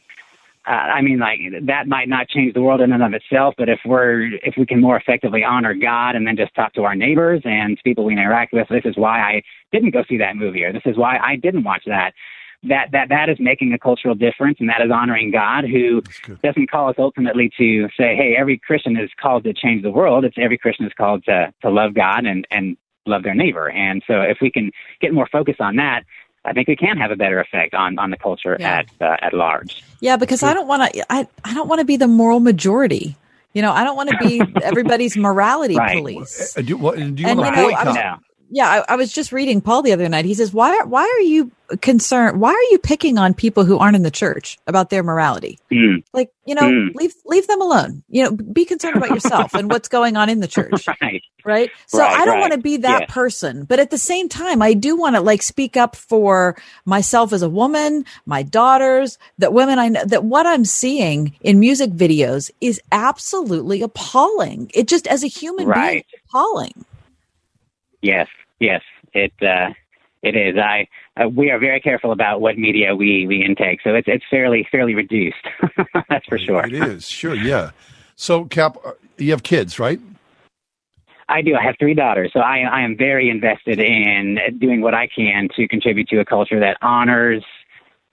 Uh, I mean, like that might not change the world in and of itself, but if we're if we can more effectively honor God and then just talk to our neighbors and people we interact with, this is why I didn't go see that movie, or this is why I didn't watch that that that that is making a cultural difference, and that is honoring God, who doesn't call us ultimately to say, "Hey, every Christian is called to change the world." It's every Christian is called to to love God and and love their neighbor. And so, if we can get more focus on that, I think we can have a better effect on on the culture yeah. at uh, at large. Yeah, because I don't want to. I I don't want to be the moral majority. You know, I don't want to be [LAUGHS] everybody's morality right. police. Uh, do, what, do you and, want to you know, no yeah, I, I, was just reading Paul the other night. He says, "Why why are you concerned? Why are you picking on people who aren't in the church about their morality? Mm. Like, you know, mm. leave leave them alone. You know, be concerned about yourself and what's going on in the [LAUGHS] church. Right. Right. So right, I don't right. want to be that yeah. person, but at the same time, I do want to like speak up for myself as a woman, my daughters, that women I know that what I'm seeing in music videos is absolutely appalling. It just as a human right. being, appalling. Yes. Yes it uh, it is. I uh, we are very careful about what media we we intake, so it's it's fairly fairly reduced. [LAUGHS] That's for sure. It is sure, yeah. So, Cap, uh, you have kids, right? I do. I have three daughters, so I I am very invested in doing what I can to contribute to a culture that honors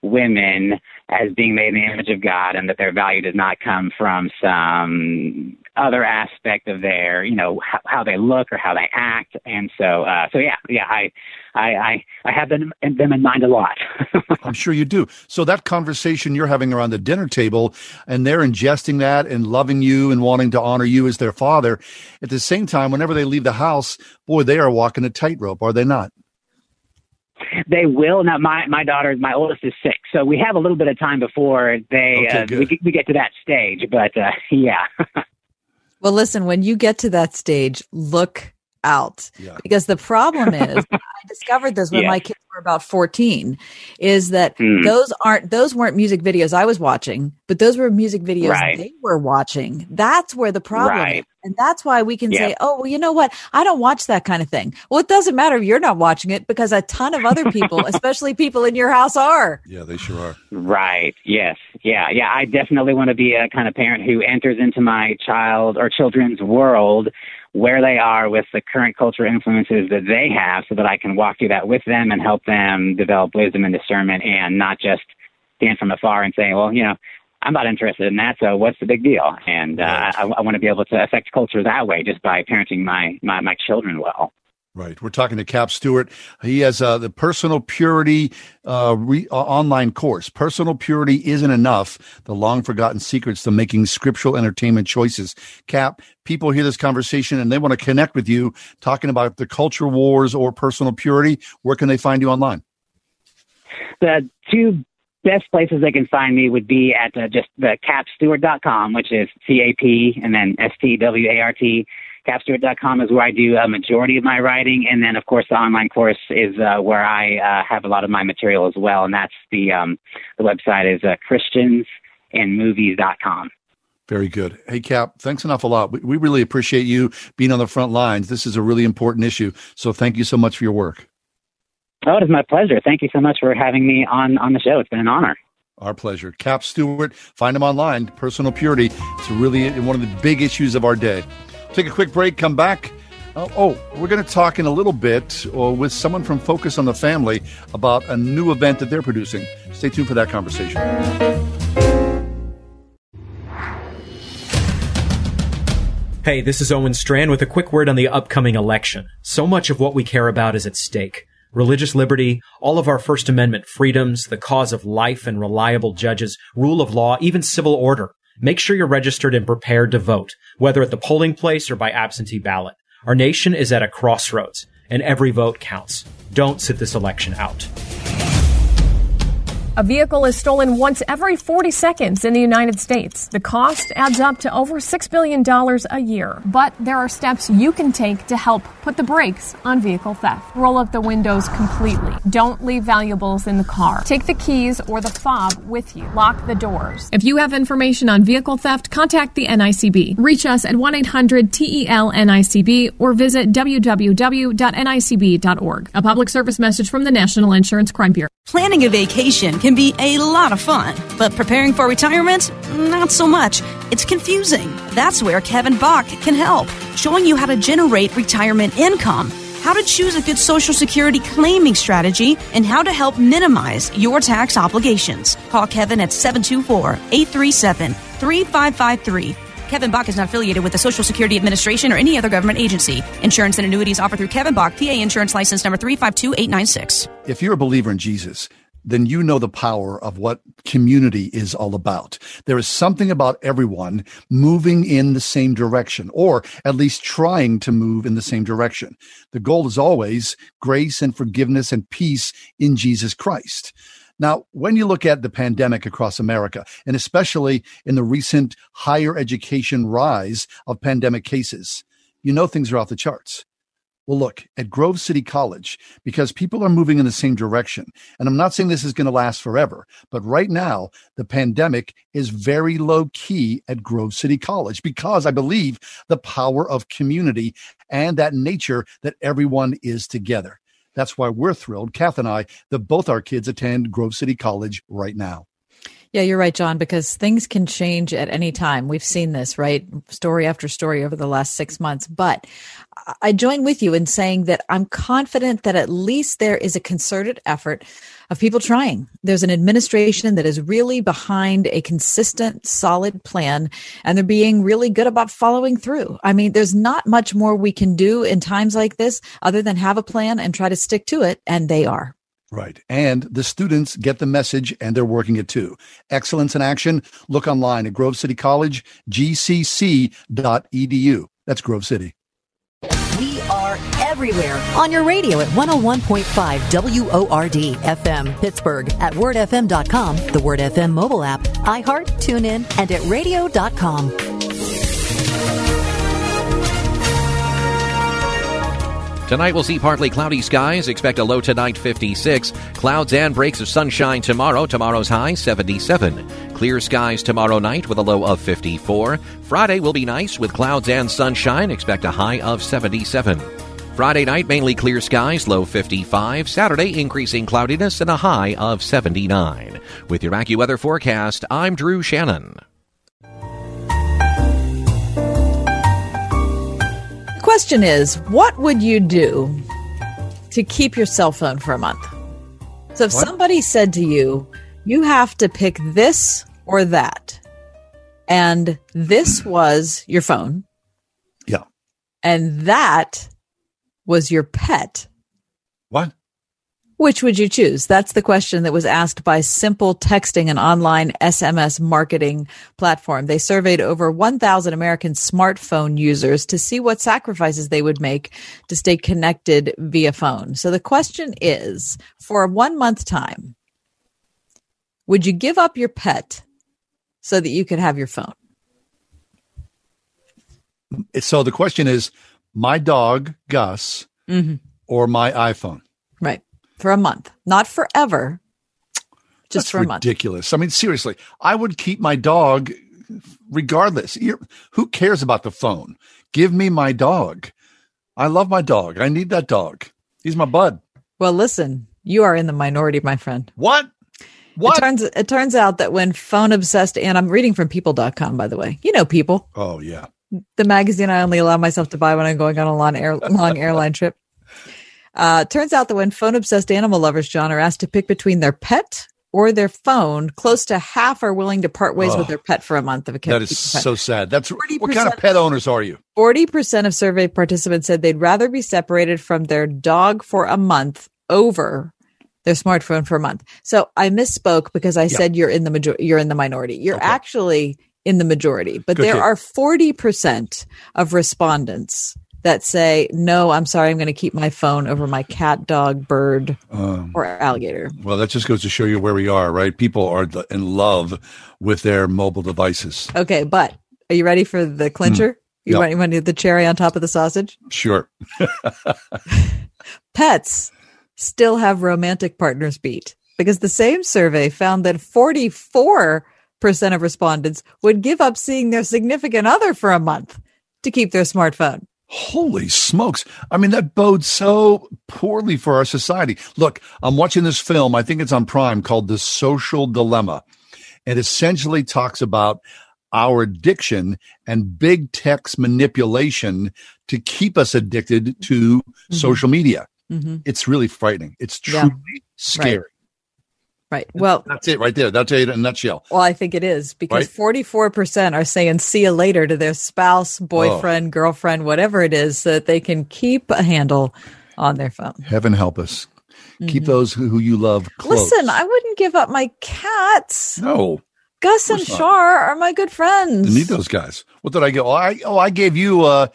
women as being made in the image of God, and that their value does not come from some other aspect of their, you know, how, how they look or how they act. And so, uh, so yeah, yeah, I, I, I, I have them, them in mind a lot. [LAUGHS] I'm sure you do. So that conversation you're having around the dinner table, and they're ingesting that and loving you and wanting to honor you as their father. At the same time, whenever they leave the house, boy, they are walking a tightrope, are they not? They will. Now, my my daughter, my oldest is six, so we have a little bit of time before they okay, uh, we, we get to that stage. But uh, [LAUGHS] yeah. well, listen, when you get to that stage, look out yeah. because the problem is [LAUGHS] I discovered this when yeah. my kids were about 14 is that mm. those aren't those weren't music videos I was watching but those were music videos right. they were watching that's where the problem right. Is and that's why we can yep. say oh well you know what? I don't watch that kind of thing. Well it doesn't matter if you're not watching it because a ton of other people [LAUGHS] especially people in your house are. Yeah they sure are. Right. Yes. Yeah. Yeah. I definitely want to be a kind of parent who enters into my child or children's world where they are with the current cultural influences that they have so that I can walk through that with them and help them develop wisdom and discernment and not just stand from afar and say, well, you know, I'm not interested in that, so what's the big deal? And uh, I, I want to be able to affect culture that way just by parenting my, my, my children well. Right. We're talking to Cap Stewart. He has uh, the Personal Purity uh, re- uh, online course. Personal Purity Isn't Enough The Long Forgotten Secrets to Making Scriptural Entertainment Choices. Cap, people hear this conversation and they want to connect with you talking about the culture wars or personal purity. Where can they find you online? The two best places they can find me would be at uh, just the capstewart.com, which is C A P and then S T W A R T. Capstewart.com is where I do a majority of my writing, and then of course the online course is uh, where I uh, have a lot of my material as well, and that's the um, the website is uh, ChristiansandMovies.com. Very good. Hey, Cap, thanks an awful lot. We, we really appreciate you being on the front lines. This is a really important issue, so thank you so much for your work. Oh, it is my pleasure. Thank you so much for having me on on the show. It's been an honor. Our pleasure. Cap Stewart, find him online. Personal purity. It's really one of the big issues of our day. Take a quick break, come back. Oh, oh we're going to talk in a little bit uh, with someone from Focus on the Family about a new event that they're producing. Stay tuned for that conversation. Hey, this is Owen Strachan with a quick word on the upcoming election. So much of what we care about is at stake religious liberty, all of our First Amendment freedoms, the cause of life and reliable judges, rule of law, even civil order. Make sure you're registered and prepared to vote, whether at the polling place or by absentee ballot. Our nation is at a crossroads, and every vote counts. Don't sit this election out. A vehicle is stolen once every 40 seconds in the United States. The cost adds up to over $6 billion a year. But there are steps you can take to help put the brakes on vehicle theft. Roll up the windows completely. Don't leave valuables in the car. Take the keys or the fob with you. Lock the doors. If you have information on vehicle theft, contact the NICB. Reach us at 1 800 TEL NICB or visit www.nicb.org. A public service message from the National Insurance Crime Bureau. Planning a vacation can be a lot of fun, but preparing for retirement, not so much. It's confusing. That's where Kevin Bach can help, showing you how to generate retirement income, how to choose a good Social Security claiming strategy, and how to help minimize your tax obligations. Call Kevin at 724 837 3553 Kevin Bach is not affiliated with the Social Security Administration or any other government agency. Insurance and annuities offered through Kevin Bach, PA Insurance License Number 352896. If you're a believer in Jesus, then you know the power of what community is all about. There is something about everyone moving in the same direction, or at least trying to move in the same direction. The goal is always grace and forgiveness and peace in Jesus Christ. Now, when you look at the pandemic across America, and especially in the recent higher education rise of pandemic cases, you know things are off the charts. Well, look at Grove City College because people are moving in the same direction. And I'm not saying this is going to last forever, but right now, the pandemic is very low key at Grove City College because I believe the power of community and that nature that everyone is together. That's why we're thrilled, Kath and I, that both our kids attend Grove City College right now. Yeah, you're right, John, because things can change at any time. We've seen this, right? Story after story over the last six months. But I join with you in saying that I'm confident that at least there is a concerted effort of people trying. There's an administration that is really behind a consistent, solid plan, and they're being really good about following through. I mean, there's not much more we can do in times like this other than have a plan and try to stick to it, and they are. Right. And the students get the message and they're working it too. Excellence in action. Look online at Grove City College, gcc.edu. That's Grove City. We are everywhere on your radio at 101.5 WORD FM Pittsburgh, at wordfm.com, the Word FM mobile app, iHeart, TuneIn, and at radio.com. Tonight we'll see partly cloudy skies. Expect a low tonight 56. Clouds and breaks of sunshine tomorrow. Tomorrow's high 77. Clear skies tomorrow night with a low of 54. Friday will be nice with clouds and sunshine. Expect a high of 77. Friday night, mainly clear skies, low 55. Saturday, increasing cloudiness and a high of 79. With your AccuWeather forecast, I'm Drew Shannon. Question is what would you do to keep your cell phone for a month? So if what? somebody said to you, you have to pick this or that, and this was your phone. Yeah. And that was your pet. What? Which would you choose? That's the question that was asked by SimpleTexting, an online SMS marketing platform. They surveyed over 1,000 American smartphone users to see what sacrifices they would make to stay connected via phone. So the question is for one month time, Would you give up your pet so that you could have your phone? So the question is my dog, Gus, mm-hmm. or my iPhone? For a month, not forever, just That's for a month. ridiculous. I mean, seriously, I would keep my dog regardless. You're, who cares about the phone? Give me my dog. I love my dog. I need that dog. He's my bud. Well, listen, you are in the minority, my friend. What? What? It turns it turns out that when phone obsessed and I'm reading from people.com by the way. You know people. Oh yeah. The magazine I only allow myself to buy when I'm going on a long, air, long [LAUGHS] airline trip. Uh, turns out that when phone obsessed animal lovers, John, are asked to pick between their pet or their phone, close to half are willing to part ways Oh. with their pet for a month of a That is so sad. That's what kind of pet owners are you? 40% of survey participants said they'd rather be separated from their dog for a month over their smartphone for a month. So I misspoke because I Yeah. said you're in the major- you're in the minority. You're actually in the majority, but Good there kid. are 40% of respondents that say, "No, I'm sorry, I'm going to keep my phone over my cat, dog, bird, Um, or alligator." well, that just goes to show you where we are, right? People are in love with their mobile devices. Okay, but are you ready for the clincher? You Yeah. want you want the cherry on top of the sausage? Sure. [LAUGHS] pets still have romantic partners beat because the same survey found that 44% of respondents would give up seeing their significant other for a month to keep their smartphone. Holy smokes. I mean, that bodes so poorly for our society. Look, I'm watching this film. I think it's on Prime called The Social Dilemma. It essentially talks about our addiction and big tech's manipulation to keep us addicted to social media. Mhm. It's really frightening. It's Yeah. truly scary. Right. Well, That's it right there. That's it in a nutshell. well, I think it is because Right. 44% are saying see you later to their spouse, boyfriend, girlfriend, whatever it is, so that they can keep a handle on their phone. Heaven help us. Keep Mhm. those who, you love close. Listen, I wouldn't give up my cats. no. Gus and. Shar are my good friends. I need those guys. What did I go? Oh, I oh I gave you uh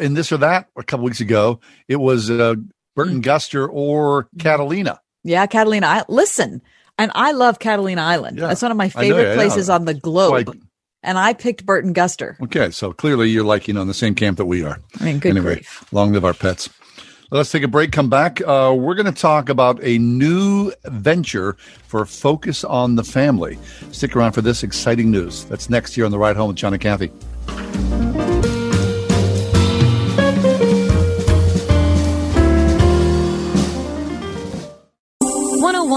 in this or that a couple weeks ago. It was uh Burton Guster or Catalina. Yeah, Catalina. I, listen, and I love Catalina Island. Yeah, That's one of my I know, favorite places on the globe. That's and I picked Burton Guster. Okay, so clearly you're like you know in the same camp that we are. I mean, good anyway, long live our pets. Let's take a break. Come back. Uh, we're going to talk about a new venture for Focus on the Family. Stick around for this exciting news. That's next here on the Ride Home with John and Kathy.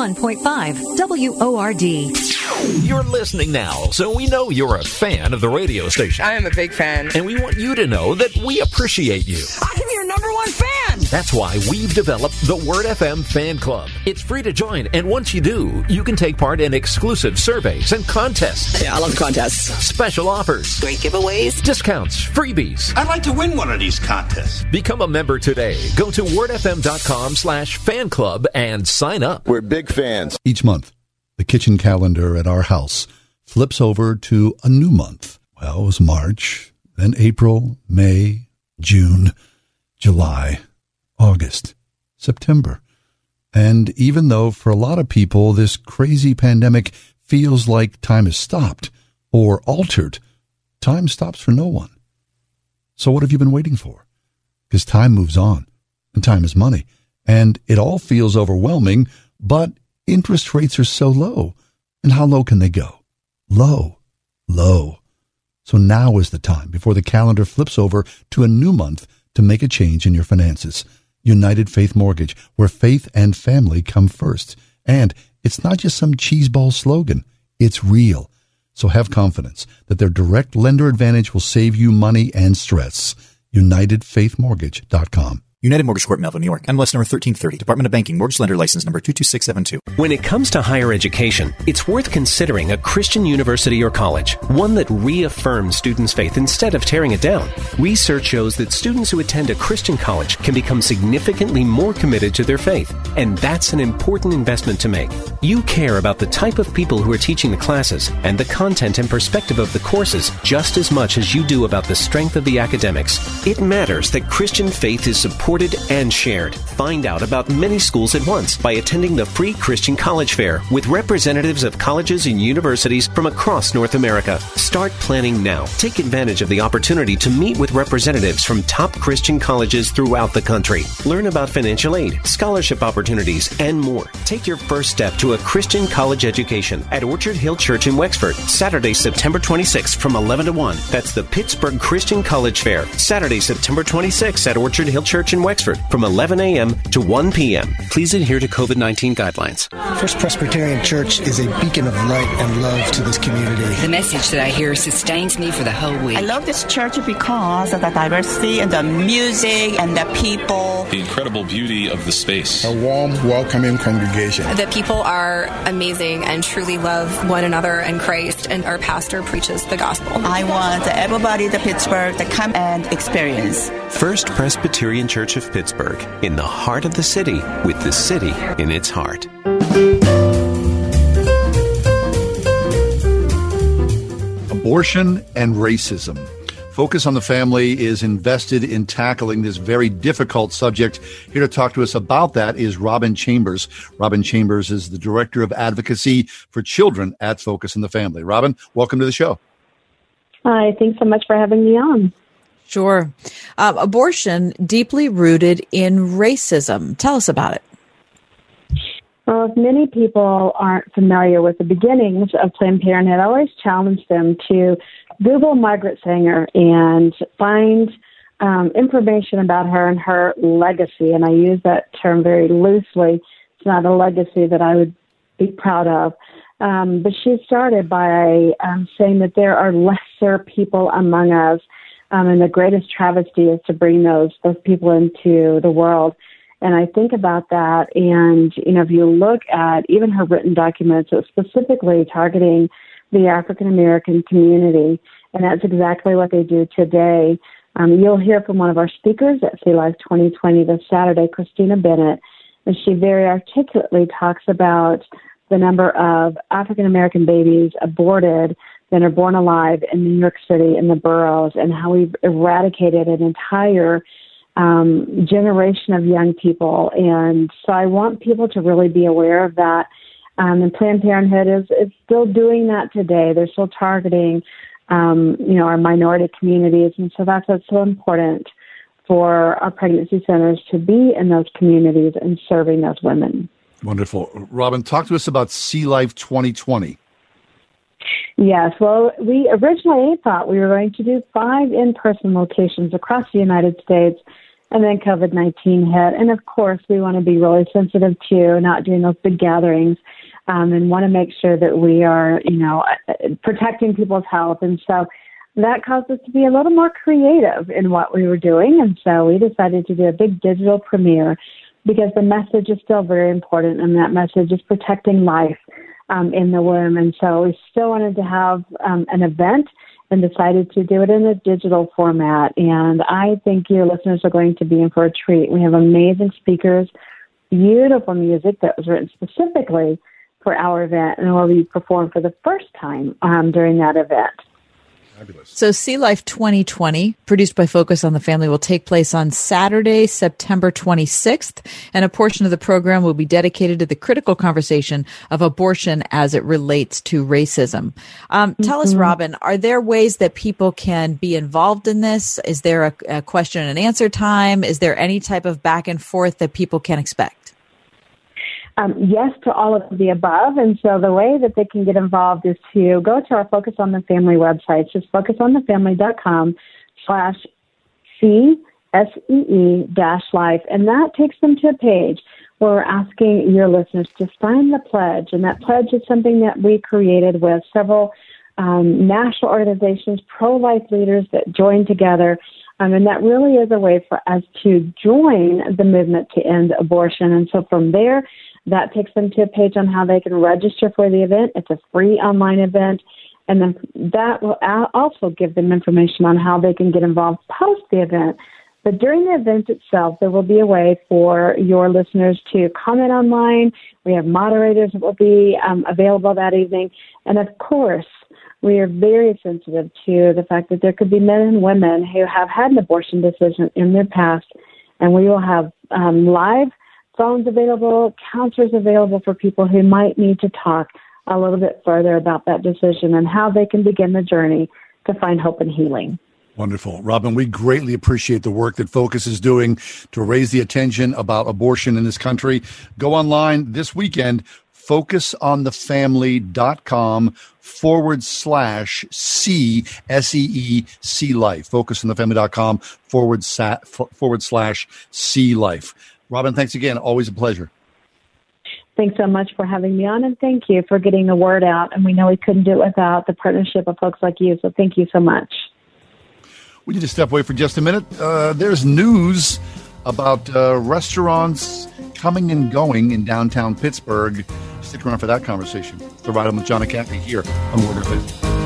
101.5 WORD. You're listening now, so we know you're a fan of the radio station. I am a big fan. And we want you to know that we appreciate you. I'm your number one fan. That's why we've developed the Word FM Fan Club. It's free to join, and once you do, you can take part in exclusive surveys and contests. Yeah, I love contests. Special offers, Great giveaways. discounts, freebies. I'd like to win one of these contests. Become a member today. Go to wordfm.com slash fan club and sign up. We're big fans. Each month, the kitchen calendar at our house flips over to a new month. Well, it was March, then April, May, June, July, August, September. And even though for a lot of people this crazy pandemic feels like time has stopped or altered, time stops for no one. So what have you been waiting for? Because time moves on, and time is money, and it all feels overwhelming, but interest rates are so low. And how low can they go? Low, low. So now is the time before the calendar flips over to a new month to make a change in your finances. United Faith Mortgage, where faith and family come first. And it's not just some cheeseball slogan. It's real. So have confidence that their direct lender advantage will save you money and stress. UnitedFaithMortgage.com. United Mortgage Corp, Melville, New York. MLS number 1330. Department of Banking. Mortgage Lender License number 22672. When it comes to higher education, it's worth considering a Christian university or college, one that reaffirms students' faith instead of tearing it down. Research shows that students who attend a Christian college can become significantly more committed to their faith, and that's an important investment to make. You care about the type of people who are teaching the classes and the content and perspective of the courses just as much as you do about the strength of the academics. It matters that Christian faith is supported and shared. Find out about many schools at once by attending the free Christian College Fair with representatives of colleges and universities from across North America. Start planning now. Take advantage of the opportunity to meet with representatives from top Christian colleges throughout the country. Learn about financial aid, scholarship opportunities, and more. Take your first step to a Christian college education at Orchard Hill Church in Wexford, Saturday, September 26th from 11 to 1. That's the Pittsburgh Christian College Fair, Saturday, September 26th at Orchard Hill Church in Wexford from 11 a.m. to 1 p.m. Please adhere to COVID 19 guidelines. First Presbyterian Church is a beacon of light and love to this community. The message that I hear sustains me for the whole week. I love this church because of the diversity and the music and the people. The incredible beauty of the space. A warm, welcoming congregation. The people are amazing and truly love one another and Christ, and our pastor preaches the gospel. I want everybody to Pittsburgh to come and experience. First Presbyterian Church of Pittsburgh, in the heart of the city, with the city in its heart. Abortion and racism. Focus on the Family is invested in tackling this very difficult subject. Here to talk to us about that is Robyn Chambers. Robyn Chambers is the Director of Advocacy for Children at Focus on the Family. Robyn, welcome to the show. Hi, thanks so much for having me on. Sure. Um, abortion deeply rooted in racism. Tell us about it. Well, if many people aren't familiar with the beginnings of Planned Parenthood, I always challenge them to Google Margaret Sanger and find um, information about her and her legacy. And I use that term very loosely. It's not a legacy that I would be proud of. Um, but she started by um, saying that there are lesser people among us, um, and the greatest travesty is to bring those those people into the world. And I think about that, and you know, if you look at even her written documents, it's specifically targeting the African American community, and that's exactly what they do today. Um, you'll hear from one of our speakers at See Life 2020 this Saturday, Christina Bennett, and she very articulately talks about the number of African American babies aborted that are born alive in New York City in the boroughs, and how we've eradicated an entire um, generation of young people. And so I want people to really be aware of that. Um, and Planned Parenthood is, is still doing that today. They're still targeting, um, you know, our minority communities. And so that's what's so important for our pregnancy centers to be in those communities and serving those women. Wonderful. Robyn, talk to us about See Life 2020. Yes, well, we originally thought we were going to do five in person locations across the United States, and then COVID 19 hit. And of course, we want to be really sensitive to not doing those big gatherings um, and want to make sure that we are, you know, protecting people's health. And so that caused us to be a little more creative in what we were doing. And so we decided to do a big digital premiere because the message is still very important, and that message is protecting life um, in the womb. And so we still wanted to have um, an event and decided to do it in a digital format. And I think your listeners are going to be in for a treat. We have amazing speakers, beautiful music that was written specifically for our event and will be performed for the first time um, during that event. Fabulous. So, See Life 2020, produced by Focus on the Family, will take place on Saturday, September 26th, and a portion of the program will be dedicated to the critical conversation of abortion as it relates to racism. Um, tell mm-hmm. us, Robyn, are there ways that people can be involved in this? Is there a, a question and answer time? Is there any type of back and forth that people can expect? Um, yes to all of the above. And so the way that they can get involved is to go to our Focus on the Family website, just focusonthefamily.com slash C S E E dash life. And that takes them to a page where we're asking your listeners to sign the pledge. And that pledge is something that we created with several um, national organizations, pro life leaders that joined together. Um, and that really is a way for us to join the movement to end abortion. And so from there, that takes them to a page on how they can register for the event. It's a free online event. And then that will also give them information on how they can get involved post the event. But during the event itself, there will be a way for your listeners to comment online. We have moderators that will be um, available that evening. And of course, we are very sensitive to the fact that there could be men and women who have had an abortion decision in their past And we will have um, live phones available, counselors available for people who might need to talk a little bit further about that decision and how they can begin the journey to find hope and healing. Wonderful. Robyn, we greatly appreciate the work that Focus is doing to raise the attention about abortion in this country. Go online this weekend, focusonthefamily.com forward slash C, S E E C life. Focusonthefamily.com forward, sa- forward slash C life. Robyn, thanks again. Always a pleasure. Thanks so much for having me on, and thank you for getting the word out. And we know we couldn't do it without the partnership of folks like you, so thank you so much. We need to step away for just a minute. Uh, there's news about uh, restaurants coming and going in downtown Pittsburgh. Stick around for that conversation. The Ride with John and Kathy here on Word of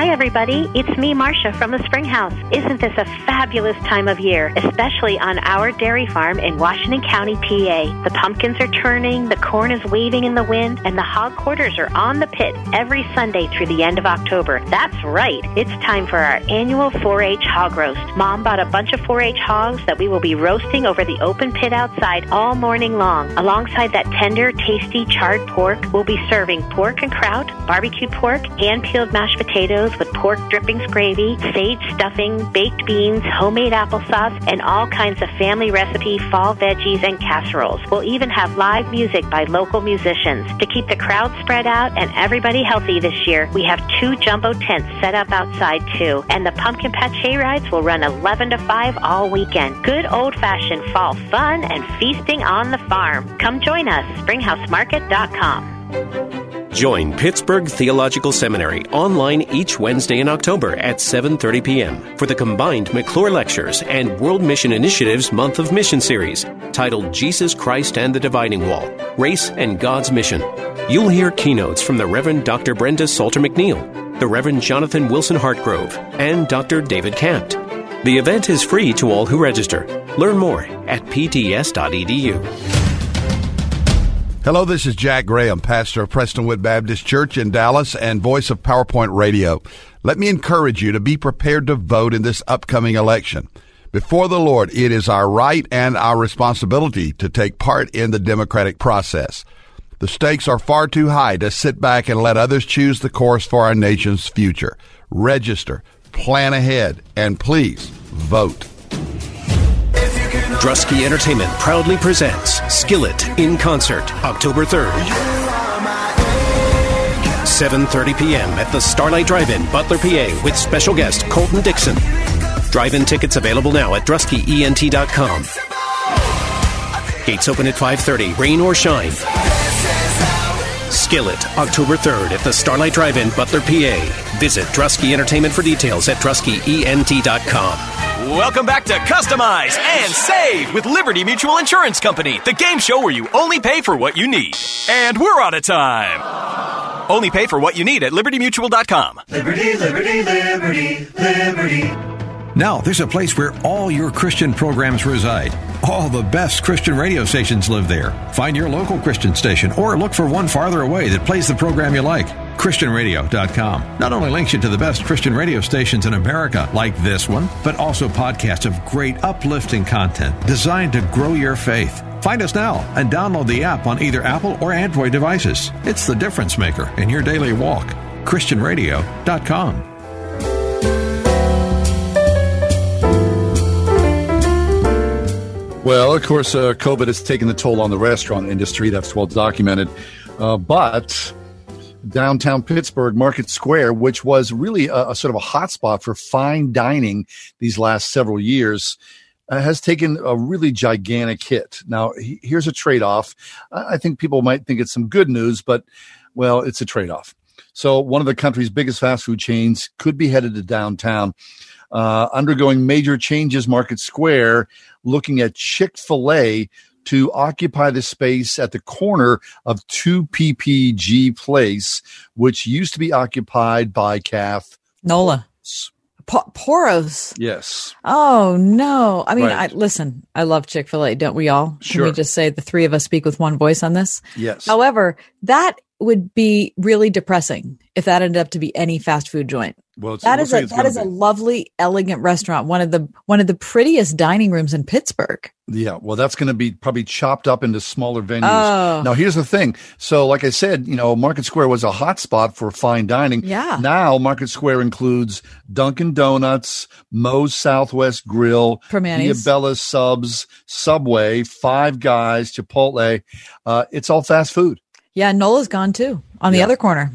Hi, everybody. It's me, Marcia, from the Spring House. Isn't this a fabulous time of year, especially on our dairy farm in Washington County, PA? The pumpkins are turning, the corn is waving in the wind, and the hog quarters are on the pit every Sunday through the end of October. That's right. It's time for our annual 4 H hog roast. Mom bought a bunch of 4 H hogs that we will be roasting over the open pit outside all morning long. Alongside that tender, tasty, charred pork, we'll be serving pork and kraut, barbecued pork, hand peeled mashed potatoes with pork drippings gravy, sage stuffing, baked beans, homemade applesauce, and all kinds of family recipe fall veggies and casseroles. We'll even have live music by local musicians. To keep the crowd spread out and everybody healthy this year, we have two jumbo tents set up outside too, and the pumpkin patch hay rides will run 11 to 5 all weekend. Good old fashioned fall fun and feasting on the farm. Come join us, springhousemarket.com. Join Pittsburgh Theological Seminary online each Wednesday in October at 7:30 p.m. for the combined McClure Lectures and World Mission Initiative's Month of Mission series titled Jesus Christ and the Dividing Wall: Race and God's Mission. You'll hear keynotes from the Reverend Dr. Brenda Salter McNeil, the Reverend Jonathan Wilson Hartgrove, and Dr. David Campt. The event is free to all who register. Learn more at pts.edu. Hello, this is Jack Graham, pastor of Prestonwood Baptist Church in Dallas and voice of PowerPoint Radio. Let me encourage you to be prepared to vote in this upcoming election. Before the Lord, it is our right and our responsibility to take part in the democratic process. The stakes are far too high to sit back and let others choose the course for our nation's future. Register, plan ahead, and please vote. Drusky Entertainment proudly presents Skillet in concert October 3rd. 7:30 p.m. at the Starlight Drive-In, Butler, PA, with special guest Colton Dixon. Drive-in tickets available now at druskyent.com. Gates open at 5:30, rain or shine. Skillet, October 3rd at the Starlight Drive-In, Butler, PA. Visit Drusky Entertainment for details at druskyent.com. Welcome back to Customize and Save with Liberty Mutual Insurance Company, the game show where you only pay for what you need. And we're out of time. Only pay for what you need at libertymutual.com. Liberty, liberty, liberty, liberty. Now, there's a place where all your Christian programs reside. All the best Christian radio stations live there. Find your local Christian station or look for one farther away that plays the program you like. ChristianRadio.com not only links you to the best Christian radio stations in America, like this one, but also podcasts of great uplifting content designed to grow your faith. Find us now and download the app on either Apple or Android devices. It's the difference maker in your daily walk. ChristianRadio.com. Well, of course, uh, COVID has taken the toll on the restaurant industry. That's well documented. Uh, but downtown Pittsburgh Market Square, which was really a, a sort of a hotspot for fine dining these last several years, uh, has taken a really gigantic hit. Now, he, here's a trade off. I think people might think it's some good news, but well, it's a trade off. So, one of the country's biggest fast food chains could be headed to downtown uh, undergoing major changes, Market Square, looking at Chick fil A to occupy the space at the corner of 2 PPG Place, which used to be occupied by Kath Nola. Po- Poros. Yes. Oh no! I mean, Right. I listen. I love Chick Fil A. Don't we all? Can Sure. we just say the three of us speak with one voice on this? Yes. However, that would be really depressing if that ended up to be any fast food joint. Well, it's, That it is a that it's a lovely, elegant restaurant. One of the one of the prettiest dining rooms in Pittsburgh. yeah. Well, that's going to be probably chopped up into smaller venues. Oh. Now, here's the thing. So, like I said, you know, Market Square was a hot spot for fine dining. Yeah. Now, Market Square includes Dunkin' Donuts, Moe's Southwest Grill. Diabella's Subs, Subway, Five Guys, Chipotle. Uh, it's all fast food. Yeah, Nola's gone too on the Yeah. other corner.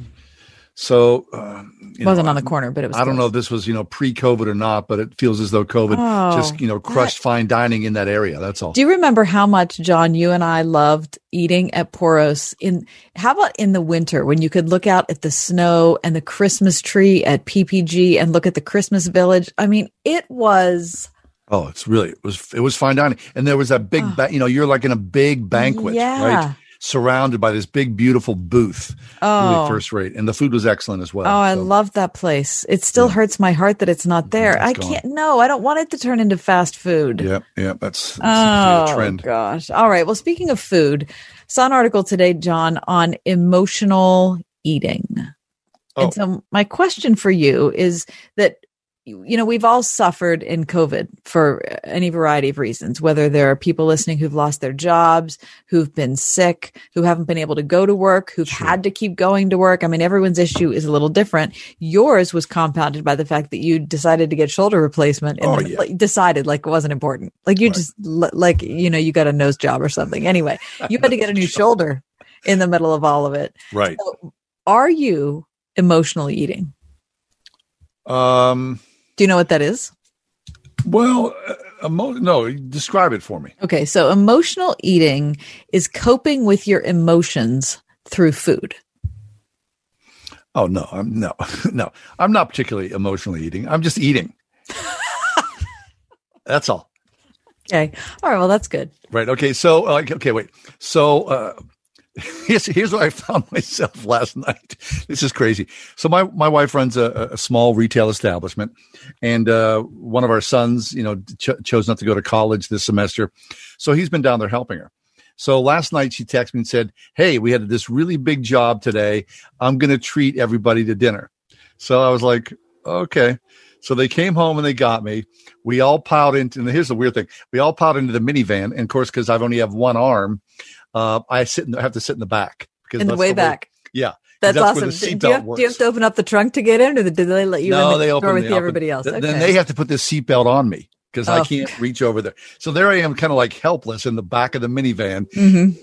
So, uh, you Wasn't know, on the corner, but it was. I don't know if this was, you know, pre-COVID or not, but it feels as though COVID Oh, just, you know, crushed fine dining in that area. That's all. Do you remember how much John you and I loved eating at Poros in how about in the winter when you could look out at the snow and the Christmas tree at PPG and look at the Christmas village? I mean, it was Oh, it's really it was it was fine dining, and there was that big, ba- you know, you're like in a big banquet, Yeah. right? Surrounded by this big, beautiful booth, Oh. really first rate, and the food was excellent as well. Oh, I So, love that place. It still hurts my heart that it's not there. I gone. can't no, I don't want it to turn into fast food. yeah, yeah, that's, that's Oh a trend. gosh. All right. Well, speaking of food, saw an article today, John, on emotional eating. Oh. And so my question for you is that you know, we've all suffered in COVID for any variety of reasons, whether there are people listening who've lost their jobs, who've been sick, who haven't been able to go to work, who've had to keep going to work. I mean, everyone's issue is a little different. Yours was compounded by the fact that you decided to get shoulder replacement and Oh, yeah. decided like it wasn't important. Like you just like, you know, you got a nose job or something. Anyway, you had to get a new [LAUGHS] shoulder in the middle of all of it. Right. Are you emotionally eating? Um. Do you know what that is? Well, uh, emo- no, describe it for me. Okay, so emotional eating is coping with your emotions through food. Oh no, I'm no, [LAUGHS] no, I'm not particularly emotionally eating. I'm just eating. [LAUGHS] That's all. Okay. All right, well that's good. Right. Okay. So, uh, okay, wait. So, uh, [LAUGHS] here's here's what I found [LAUGHS] myself last night. This is crazy. So, my my wife runs a, a small retail establishment, and uh, one of our sons, you know, ch- chose not to go to college this semester, so he's been down there helping her. So last night she texted me and said, "Hey, we had this really big job today. I'm going to treat everybody to dinner." So I was like, "Okay." So they came home and they got me. We all piled into. And here's the weird thing: we all piled into the minivan, and of course, because I've only have one arm, uh, I sit. In the, I have to sit in the back because In the that's way way- back. yeah, 'cause That's, where awesome. the Do, you have, do you have to open up the trunk to get in, or do they let you no, in the they open with they the- open- everybody else? Okay. Then they have to put this seatbelt on me because I Oh. can't reach over there. So there I am, kind of like helpless in the back of the minivan. Mhm.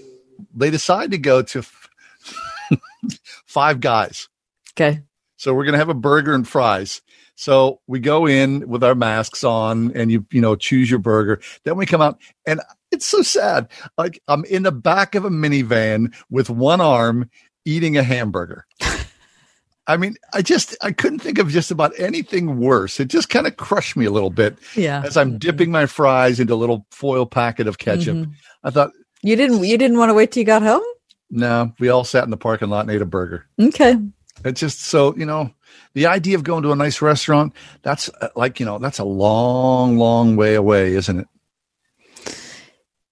They decide to go to [LAUGHS] Five Guys. Okay. So we're gonna have a burger and fries. So we go in with our masks on, and you you know choose your burger. Then we come out, and it's so sad. Like I'm in the back of a minivan with one arm eating a hamburger. [LAUGHS] I mean, I just I couldn't think of just about anything worse. It just kind of crushed me a little bit Yeah. as I'm dipping my fries into a little foil packet of ketchup. Mhm. I thought, You didn't. You didn't want to wait till you got home. no, we all sat in the parking lot and ate a burger. Okay. It's just so, you know, the idea of going to a nice restaurant, that's uh, like, you know, that's a long, long way away, isn't it?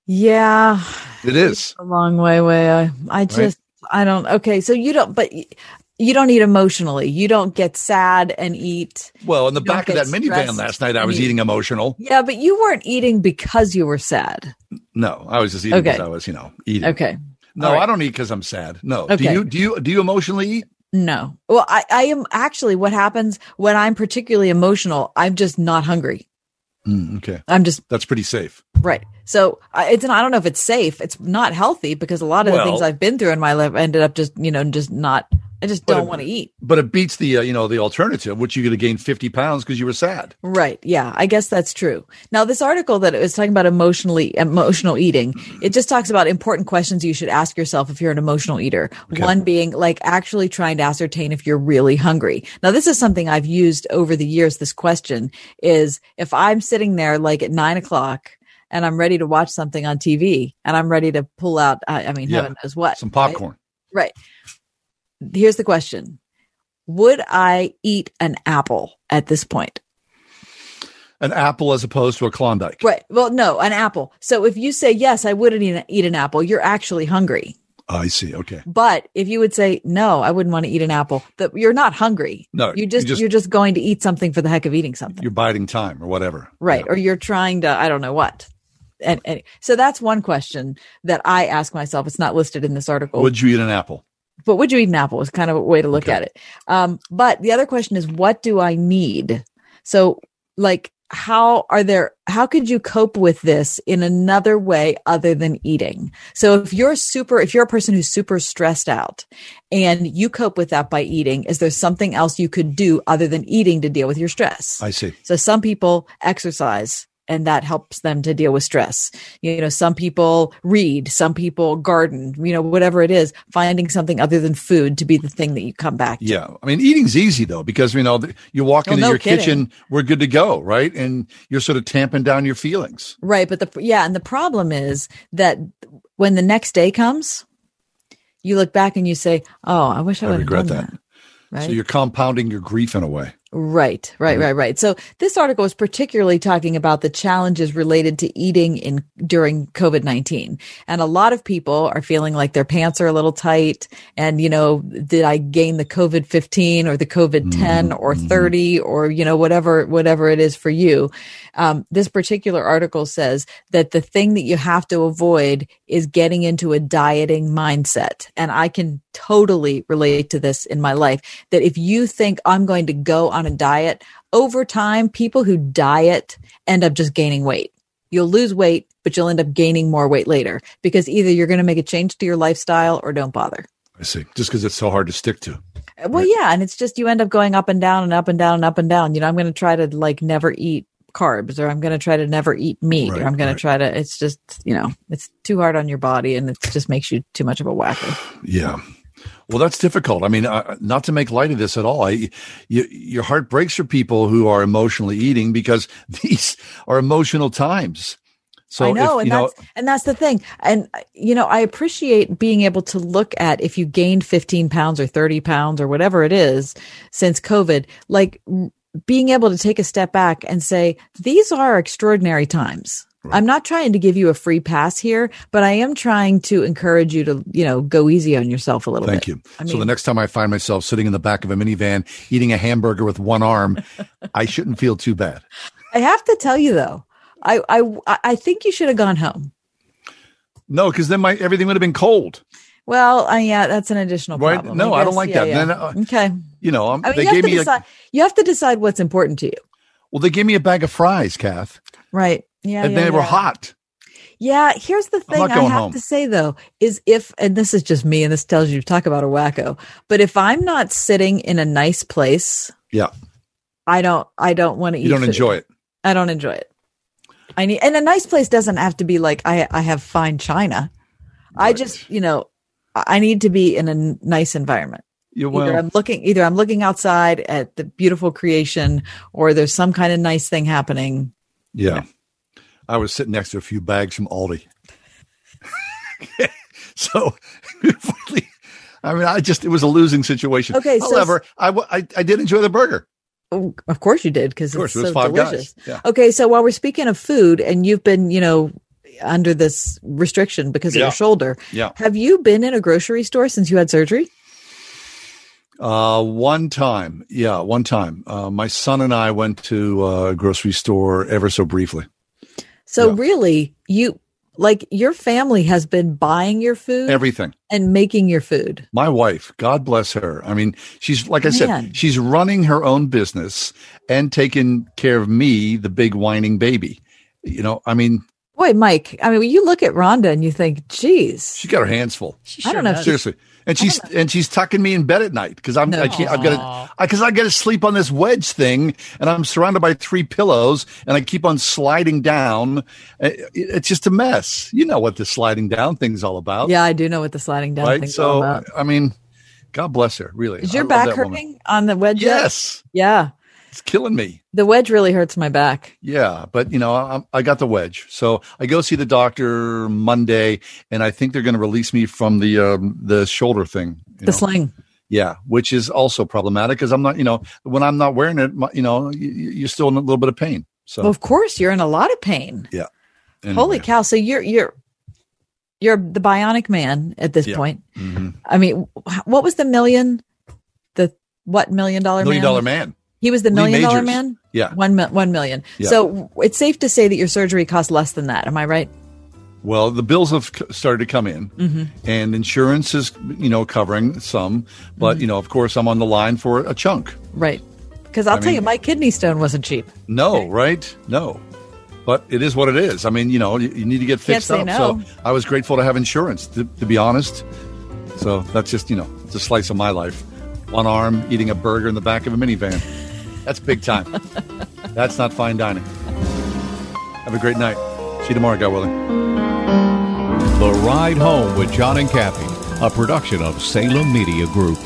Yeah. It is. a long way away. I, I just, I don't. Okay, so you don't, but you don't eat emotionally. You don't get sad and eat. Well, in the back of that minivan last night, I was you- eating emotional. Yeah, but you weren't eating because you were sad. No, I was just eating because Okay. I was, you know, eating. Okay. No, right. I don't eat because I'm sad. No. Okay. Do you, do you, do you emotionally eat? No. Well, I, I am actually what happens when I'm particularly emotional, I'm just not hungry. Mm, okay. I'm just That's pretty safe. right. So it's, I don't know if it's safe. It's not healthy because a lot of the things I've been through in my life ended up just, you know, just not, I just But don't want to eat. But it beats the, uh, you know, the alternative, which you could to gain 50 pounds because you were sad. Right. Yeah. I guess that's true. Now, this article that it was talking about emotionally, emotional eating, it just talks about important questions you should ask yourself if you're an emotional eater. One being like actually trying to ascertain if you're really hungry. Now, this is something I've used over the years. This question is if I'm sitting there like at nine o'clock and I'm ready to watch something on TV and I'm ready to pull out, I, I mean, Yeah. heaven knows what. Some popcorn. Right. Here's the question. Would I eat an apple at this point? An apple as opposed to a Klondike. Right. Well, no, an apple. So if you say yes, I wouldn't eat, eat an apple. You're actually hungry. I see. Okay. But if you would say no, I wouldn't want to eat an apple. That you're not hungry. No, you just, you just- you're just going to eat something for the heck of eating something, You're biding time or whatever. right? Or you're trying to I don't know what. And, and so that's one question that I ask myself. It's not listed in this article. Would you eat an apple? But would you eat an apple is kind of a way to look at it. Um, but the other question is, what do I need? So, like, how are there, how could you cope with this in another way other than eating? So, if you're super, if you're a person who's super stressed out and you cope with that by eating, is there something else you could do other than eating to deal with your stress? I see. So some people exercise and that helps them to deal with stress. You know, some people read, some people garden, you know, whatever it is, finding something other than food to be the thing that you come back to. Yeah. I mean, eating's easy though, because, you know, you walk Oh, into no your kidding. kitchen, we're good to go, right? And you're sort of tamping down your feelings. Right. But the, yeah. And the problem is that when the next day comes, you look back and you say, Oh, I wish I, I would have regret done that. that. Right. So you're compounding your grief in a way. Right, right, mm-hmm. right, right. So this article is particularly talking about the challenges related to eating in during COVID-19. And a lot of people are feeling like their pants are a little tight and you know, did I gain the COVID-15 or the COVID-10 mm-hmm. or mm-hmm. 30 or you know whatever whatever it is for you. Um, this particular article says that the thing that you have to avoid is getting into a dieting mindset. And I can totally relate to this in my life that if you think I'm going to go on a diet, over time, people who diet end up just gaining weight. You'll lose weight, but you'll end up gaining more weight later because either you're going to make a change to your lifestyle or don't bother. I see. Just because it's so hard to stick to. Uh, well, yeah. And it's just you end up going up and down and up and down and up and down. You know, I'm going to try to like never eat carbs or I'm going to try to never eat meat Right, or I'm going right. to try to, it's just, you know, it's too hard on your body and it just makes you too much of a whacker. Yeah. Well, that's difficult. I mean, uh, not to make light of this at all. I, you, your heart breaks for people who are emotionally eating because [LAUGHS] these are emotional times. So I know, if, and you know, that's and that's the thing. And you know, I appreciate being able to look at if you gained 15 pounds or 30 pounds or whatever it is since COVID, like being able to take a step back and say, these are extraordinary times. I'm not trying to give you a free pass here, but I am trying to encourage you to, you know, go easy on yourself a little Thank bit. Thank you. I so the next time I find myself sitting in the back of a minivan eating a hamburger with one arm, [LAUGHS] I shouldn't feel too bad. I have to tell you though, I I I think you should have gone home. No, because then my everything would have been cold. Well, uh, yeah, that's an additional Right? problem. No, I don't like Yeah, that. yeah. Then, uh, okay. You know, um, I mean, they gave me decide. a, you have to decide what's important to you, well, they gave me a bag of fries, Kath, right? Yeah, and yeah, they were yeah. hot. Yeah, here's the thing I have home. to say though is if and this is just me and this tells you to talk about a wacko, but if I'm not sitting in a nice place, Yeah, I don't I don't want to eat you don't food. enjoy it. I don't enjoy it. I need and a nice place doesn't have to be like I I have fine china. I just, you know, I need to be in a n- nice environment. You either well, I'm looking either I'm looking outside at the beautiful creation or there's some kind of nice thing happening. yeah. I was sitting next to a few bags from Aldi. [LAUGHS] so, [LAUGHS] I mean, I just it was a losing situation. Okay, so- however, I, w- I I did enjoy the burger. Oh, of course you did because it's it was so delicious. Yeah. Okay, so while we're speaking of food, and you've been, you know, under this restriction because of Yeah. your shoulder, Yeah. have you been in a grocery store since you had surgery? Uh, one time, yeah, one time. Uh, my son and I went to uh, a grocery store ever so briefly. So really, you like your family has been buying your food, Everything. and making your food. My wife, God bless her. I mean, she's like I Man. said, she's running her own business and taking care of me, the big whining baby. You know, I mean, Boy, Mike, I mean, when you look at Rhonda and you think, geez, she's got her hands full. I don't know. if she- Seriously. And she's [LAUGHS] and she's tucking me in bed at night because I'm I can't I've got to because I got to sleep on this wedge thing and I'm surrounded by three pillows and I keep on sliding down. It- it's just a mess. You know what the sliding down thing's all about, Yeah, I do know what the sliding down right? thing's all So about. I mean, God bless her. Really, Is your back that woman. hurting on the wedge? yet? Yes, Yeah. It's killing me. The wedge really hurts my back. Yeah, but you know, I, I got the wedge, so I go see the doctor Monday, and I think they're going to release me from the um, the shoulder thing. you The know. sling. Yeah, which is also problematic because I'm not, you know, when I'm not wearing it, my, you know, you, you're still in a little bit of pain. So Well, of course, you're in a lot of pain. yeah, Holy cow! So you're you're you're the bionic man at this Yeah. point. Mhm. I mean, what was the million? The what million dollar Million man? dollar man. He was the million dollar man. Yeah. one one million. Yeah. So it's safe to say that your surgery cost less than that. Am I right? Well, the bills have started to come in, Mhm. and insurance is, you know, covering some. But Mm-hmm. you know, of course, I'm on the line for a chunk. Right. Because I'll I tell mean- you, my kidney stone wasn't cheap. No, right? No. But it is what it is. I mean, you know, you, you need to get fixed up. no. So I was grateful to have insurance, to, to be honest. So that's just, you know, it's a slice of my life. One arm eating a burger in the back of a minivan. That's big time. that's not fine dining. Have a great night. See you tomorrow, God willing. The Ride Home with John and Kathy, a production of Salem Media Group.